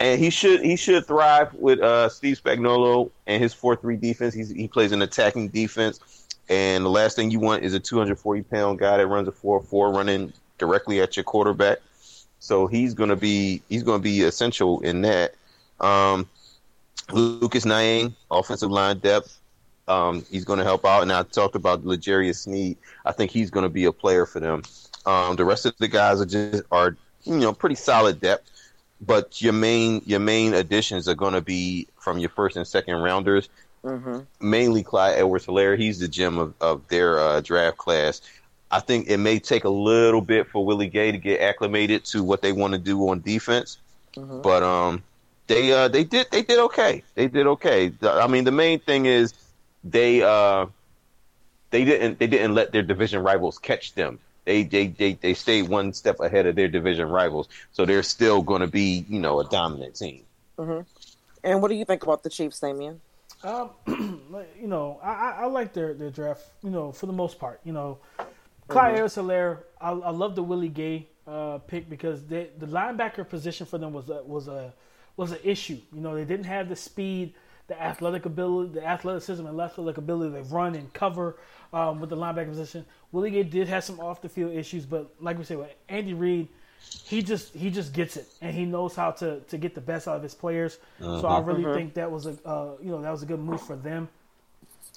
and he should he should thrive with uh, Steve Spagnuolo and his four three defense. He's, he plays an attacking defense, and the last thing you want is a two hundred forty pound guy that runs a four four running directly at your quarterback. So he's gonna be he's gonna be essential in that. Um, Lucas Niang, offensive line depth. Um, he's going to help out, and I talked about L'Jarius Sneed. I think he's going to be a player for them. Um, the rest of the guys are just are you know pretty solid depth but your main your main additions are going to be from your first and second rounders. Mm-hmm. Mainly Clyde Edwards-Helaire. He's the gem of, of their uh, draft class. I think it may take a little bit for Willie Gay to get acclimated to what they want to do on defense, Mhm. but um, they uh they did they did okay. They did okay. I mean, the main thing is they uh they didn't they didn't let their division rivals catch them. They they they, they stayed one step ahead of their division rivals, so they're still going to be you know a dominant team. And what do you think about the Chiefs, Damian? Um, you know, I, I, I like their, their draft. You know, for the most part, you know, Clyde Mm-hmm. Edwards-Helaire. I, I love the Willie Gay uh, pick because they, the linebacker position for them was a, was a was an issue. You know, they didn't have the speed, the athletic ability, the athleticism and athletic ability to run and cover um, with the linebacker position. Willie Gay did have some off the field issues, but like we said, with Andy Reid, he just he just gets it and he knows how to to get the best out of his players. So I really think that was a uh, you know that was a good move for them.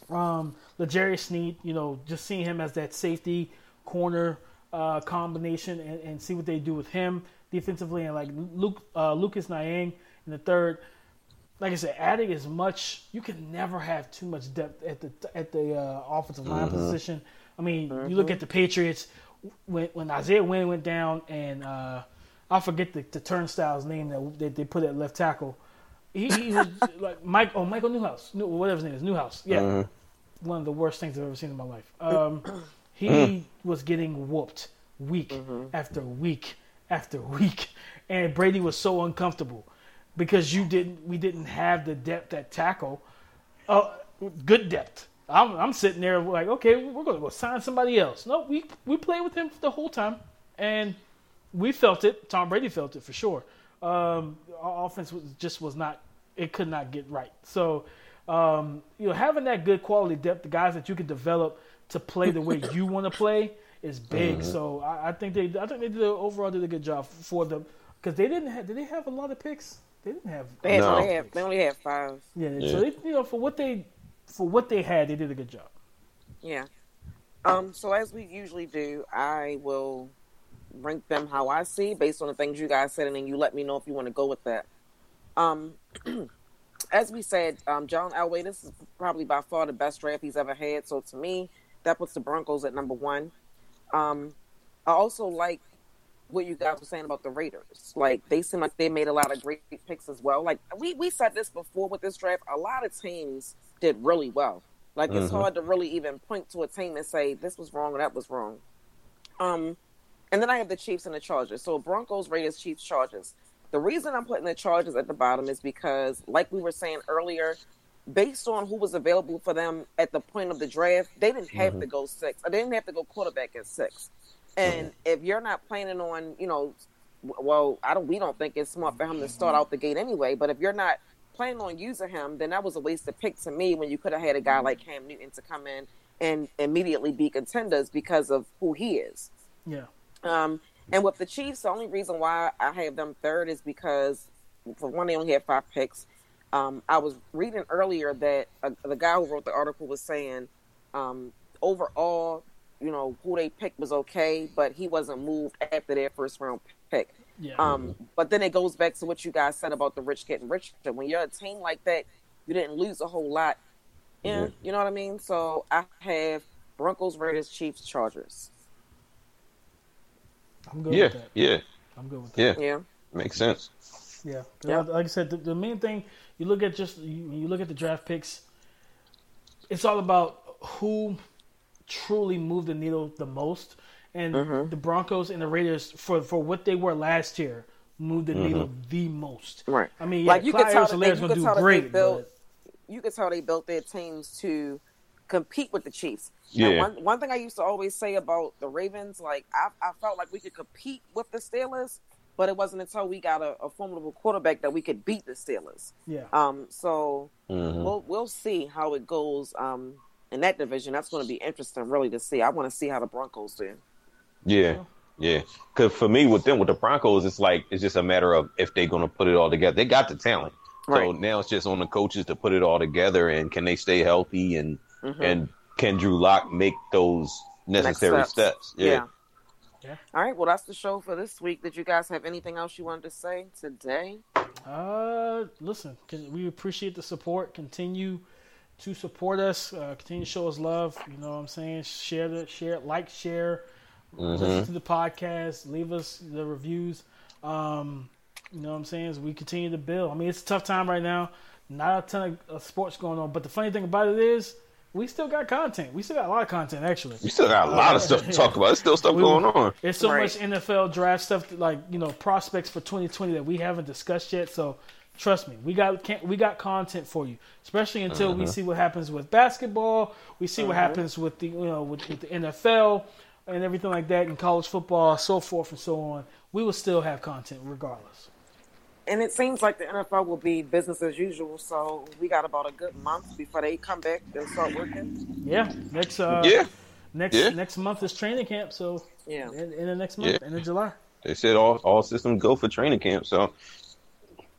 Um, L'Jarius Sneed, you know, just seeing him as that safety corner uh, combination and, and see what they do with him defensively, and like Luke uh, Lucas Niang in the third. Like I said, adding as much you can never have too much depth at the at the uh, offensive line position. I mean, you look at the Patriots when when Isaiah Wynn went down, and uh, I forget the, the turnstile's name that, that they put at left tackle. He, he was like Mike, oh Michael Newhouse, New, whatever his name is, Newhouse. Yeah, one of the worst things I've ever seen in my life. Um, he was getting whooped week after week after week, and Brady was so uncomfortable because you didn't. We didn't have the depth at tackle, uh, good depth. I'm, I'm sitting there like, okay, we're going to go sign somebody else. No, we we played with him the whole time, and we felt it. Tom Brady felt it for sure. Um, our offense was, just was not. It could not get right. So um, you know, having that good quality depth, the guys that you can develop to play the way you want to play is big. Mm-hmm. So I, I think they, I think they did overall did a good job for them because they didn't have, did they have a lot of picks? They didn't have. They, had, No. they, have, they only have five. Yeah, Yeah. so they, you know, for what they, for what they had, they did a good job. Yeah. Um. So as we usually do, I will rank them how I see based on the things you guys said, and then you let me know if you want to go with that. Um. as we said, um, John Elway, this is probably by far the best draft he's ever had. So to me, that puts the Broncos at number one. Um, I also like what you guys were saying about the Raiders. Like they seem like they made a lot of great picks as well. Like we we said this before with this draft, a lot of teams did really well. Like it's Mhm. hard to really even point to a team and say this was wrong or that was wrong. Um, and then I have the Chiefs and the Chargers. So Broncos, Raiders, Chiefs, Chargers. The reason I'm putting the Chargers at the bottom is because, like we were saying earlier, based on who was available for them at the point of the draft, they didn't have to go six. Or they didn't have to go quarterback at six. And if you're not planning on, you know, well, I don't. We don't think it's smart for him to start out the gate anyway. But if you're not planning on using him, then that was a wasted pick to me. When you could have had a guy like Cam Newton to come in and immediately be contenders because of who he is. Yeah. Um, and with the Chiefs, the only reason why I have them third is because, for one, they only had five picks. Um, I was reading earlier that uh, the guy who wrote the article was saying, um, overall, you know, who they picked was okay, but he wasn't moved after their first round pick. Yeah. Um, but then it goes back to what you guys said about the rich getting richer. When you're a team like that, you didn't lose a whole lot. Yeah, you know what I mean. So I have Broncos, Raiders, Chiefs, Chargers. I'm good Yeah, with that. yeah, I'm good with that. yeah. Yeah. Makes sense. Yeah. 'Cause Yeah. Like I said, the, the main thing you look at just you, you look at the draft picks. It's all about who truly moved the needle the most, and Mm-hmm. the Broncos and the Raiders for for what they were last year moved the needle the most. Right. I mean, yeah, Like, you could tell that they- you gonna could do tell that they built- but you could tell they built their teams to compete with the Chiefs. Now, Yeah. one one thing I used to always say about the Ravens, like I, I felt like we could compete with the Steelers, but it wasn't until we got a, a formidable quarterback that we could beat the Steelers. yeah. Um, so Mhm. we'll we'll see how it goes. Um, in that division, that's going to be interesting, really, to see. I want to see how the Broncos do. Yeah, yeah. Because for me, with them, with the Broncos, it's like it's just a matter of if they're going to put it all together. They got the talent, so Right. now it's just on the coaches to put it all together and can they stay healthy and Mhm. and can Drew Lock make those necessary steps. steps? Yeah. Yeah. All right. Well, that's the show for this week. Did you guys have anything else you wanted to say today? Uh, listen, can- we appreciate the support. Continue to support us. Uh, continue to show us love. You know what I'm saying? Share the share, like, share. Listen to the podcast. Leave us the reviews. Um, you know what I'm saying? As we continue to build. I mean, it's a tough time right now. Not a ton of, of sports going on, but the funny thing about it is, we still got content. We still got a lot of content actually. We still got a lot of stuff to talk about. There's still stuff We- going on. There's so Right. much NFL draft stuff, that, like you know, prospects for 2020 that we haven't discussed yet. So trust me, we got can't, we got content for you, especially until we see what happens with basketball. We see what happens with the you know with, with the NFL and everything like that, and college football, so forth and so on. We will still have content regardless. And it seems like the NFL will be business as usual. So we got about a good month before they come back and start working. Yeah, next uh, Yeah, next Yeah. next month is training camp. So Yeah. in, in the next month, Yeah. end of July. they said all all systems go for training camp. So,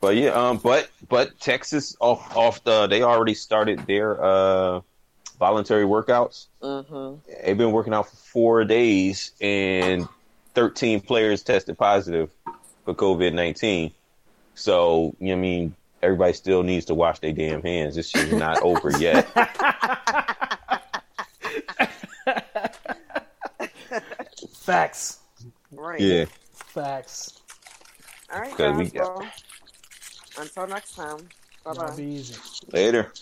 but yeah, um, but but Texas off off the they already started their uh voluntary workouts. Mm-hmm. They've been working out for four days, and 13 players tested positive for COVID 19. So, you know what I mean, everybody still needs to wash their damn hands. This shit's not over yet. Facts, Right. Yeah. facts. All right, guys. we got- Well, until next time. Bye bye. That'll be easy. Later.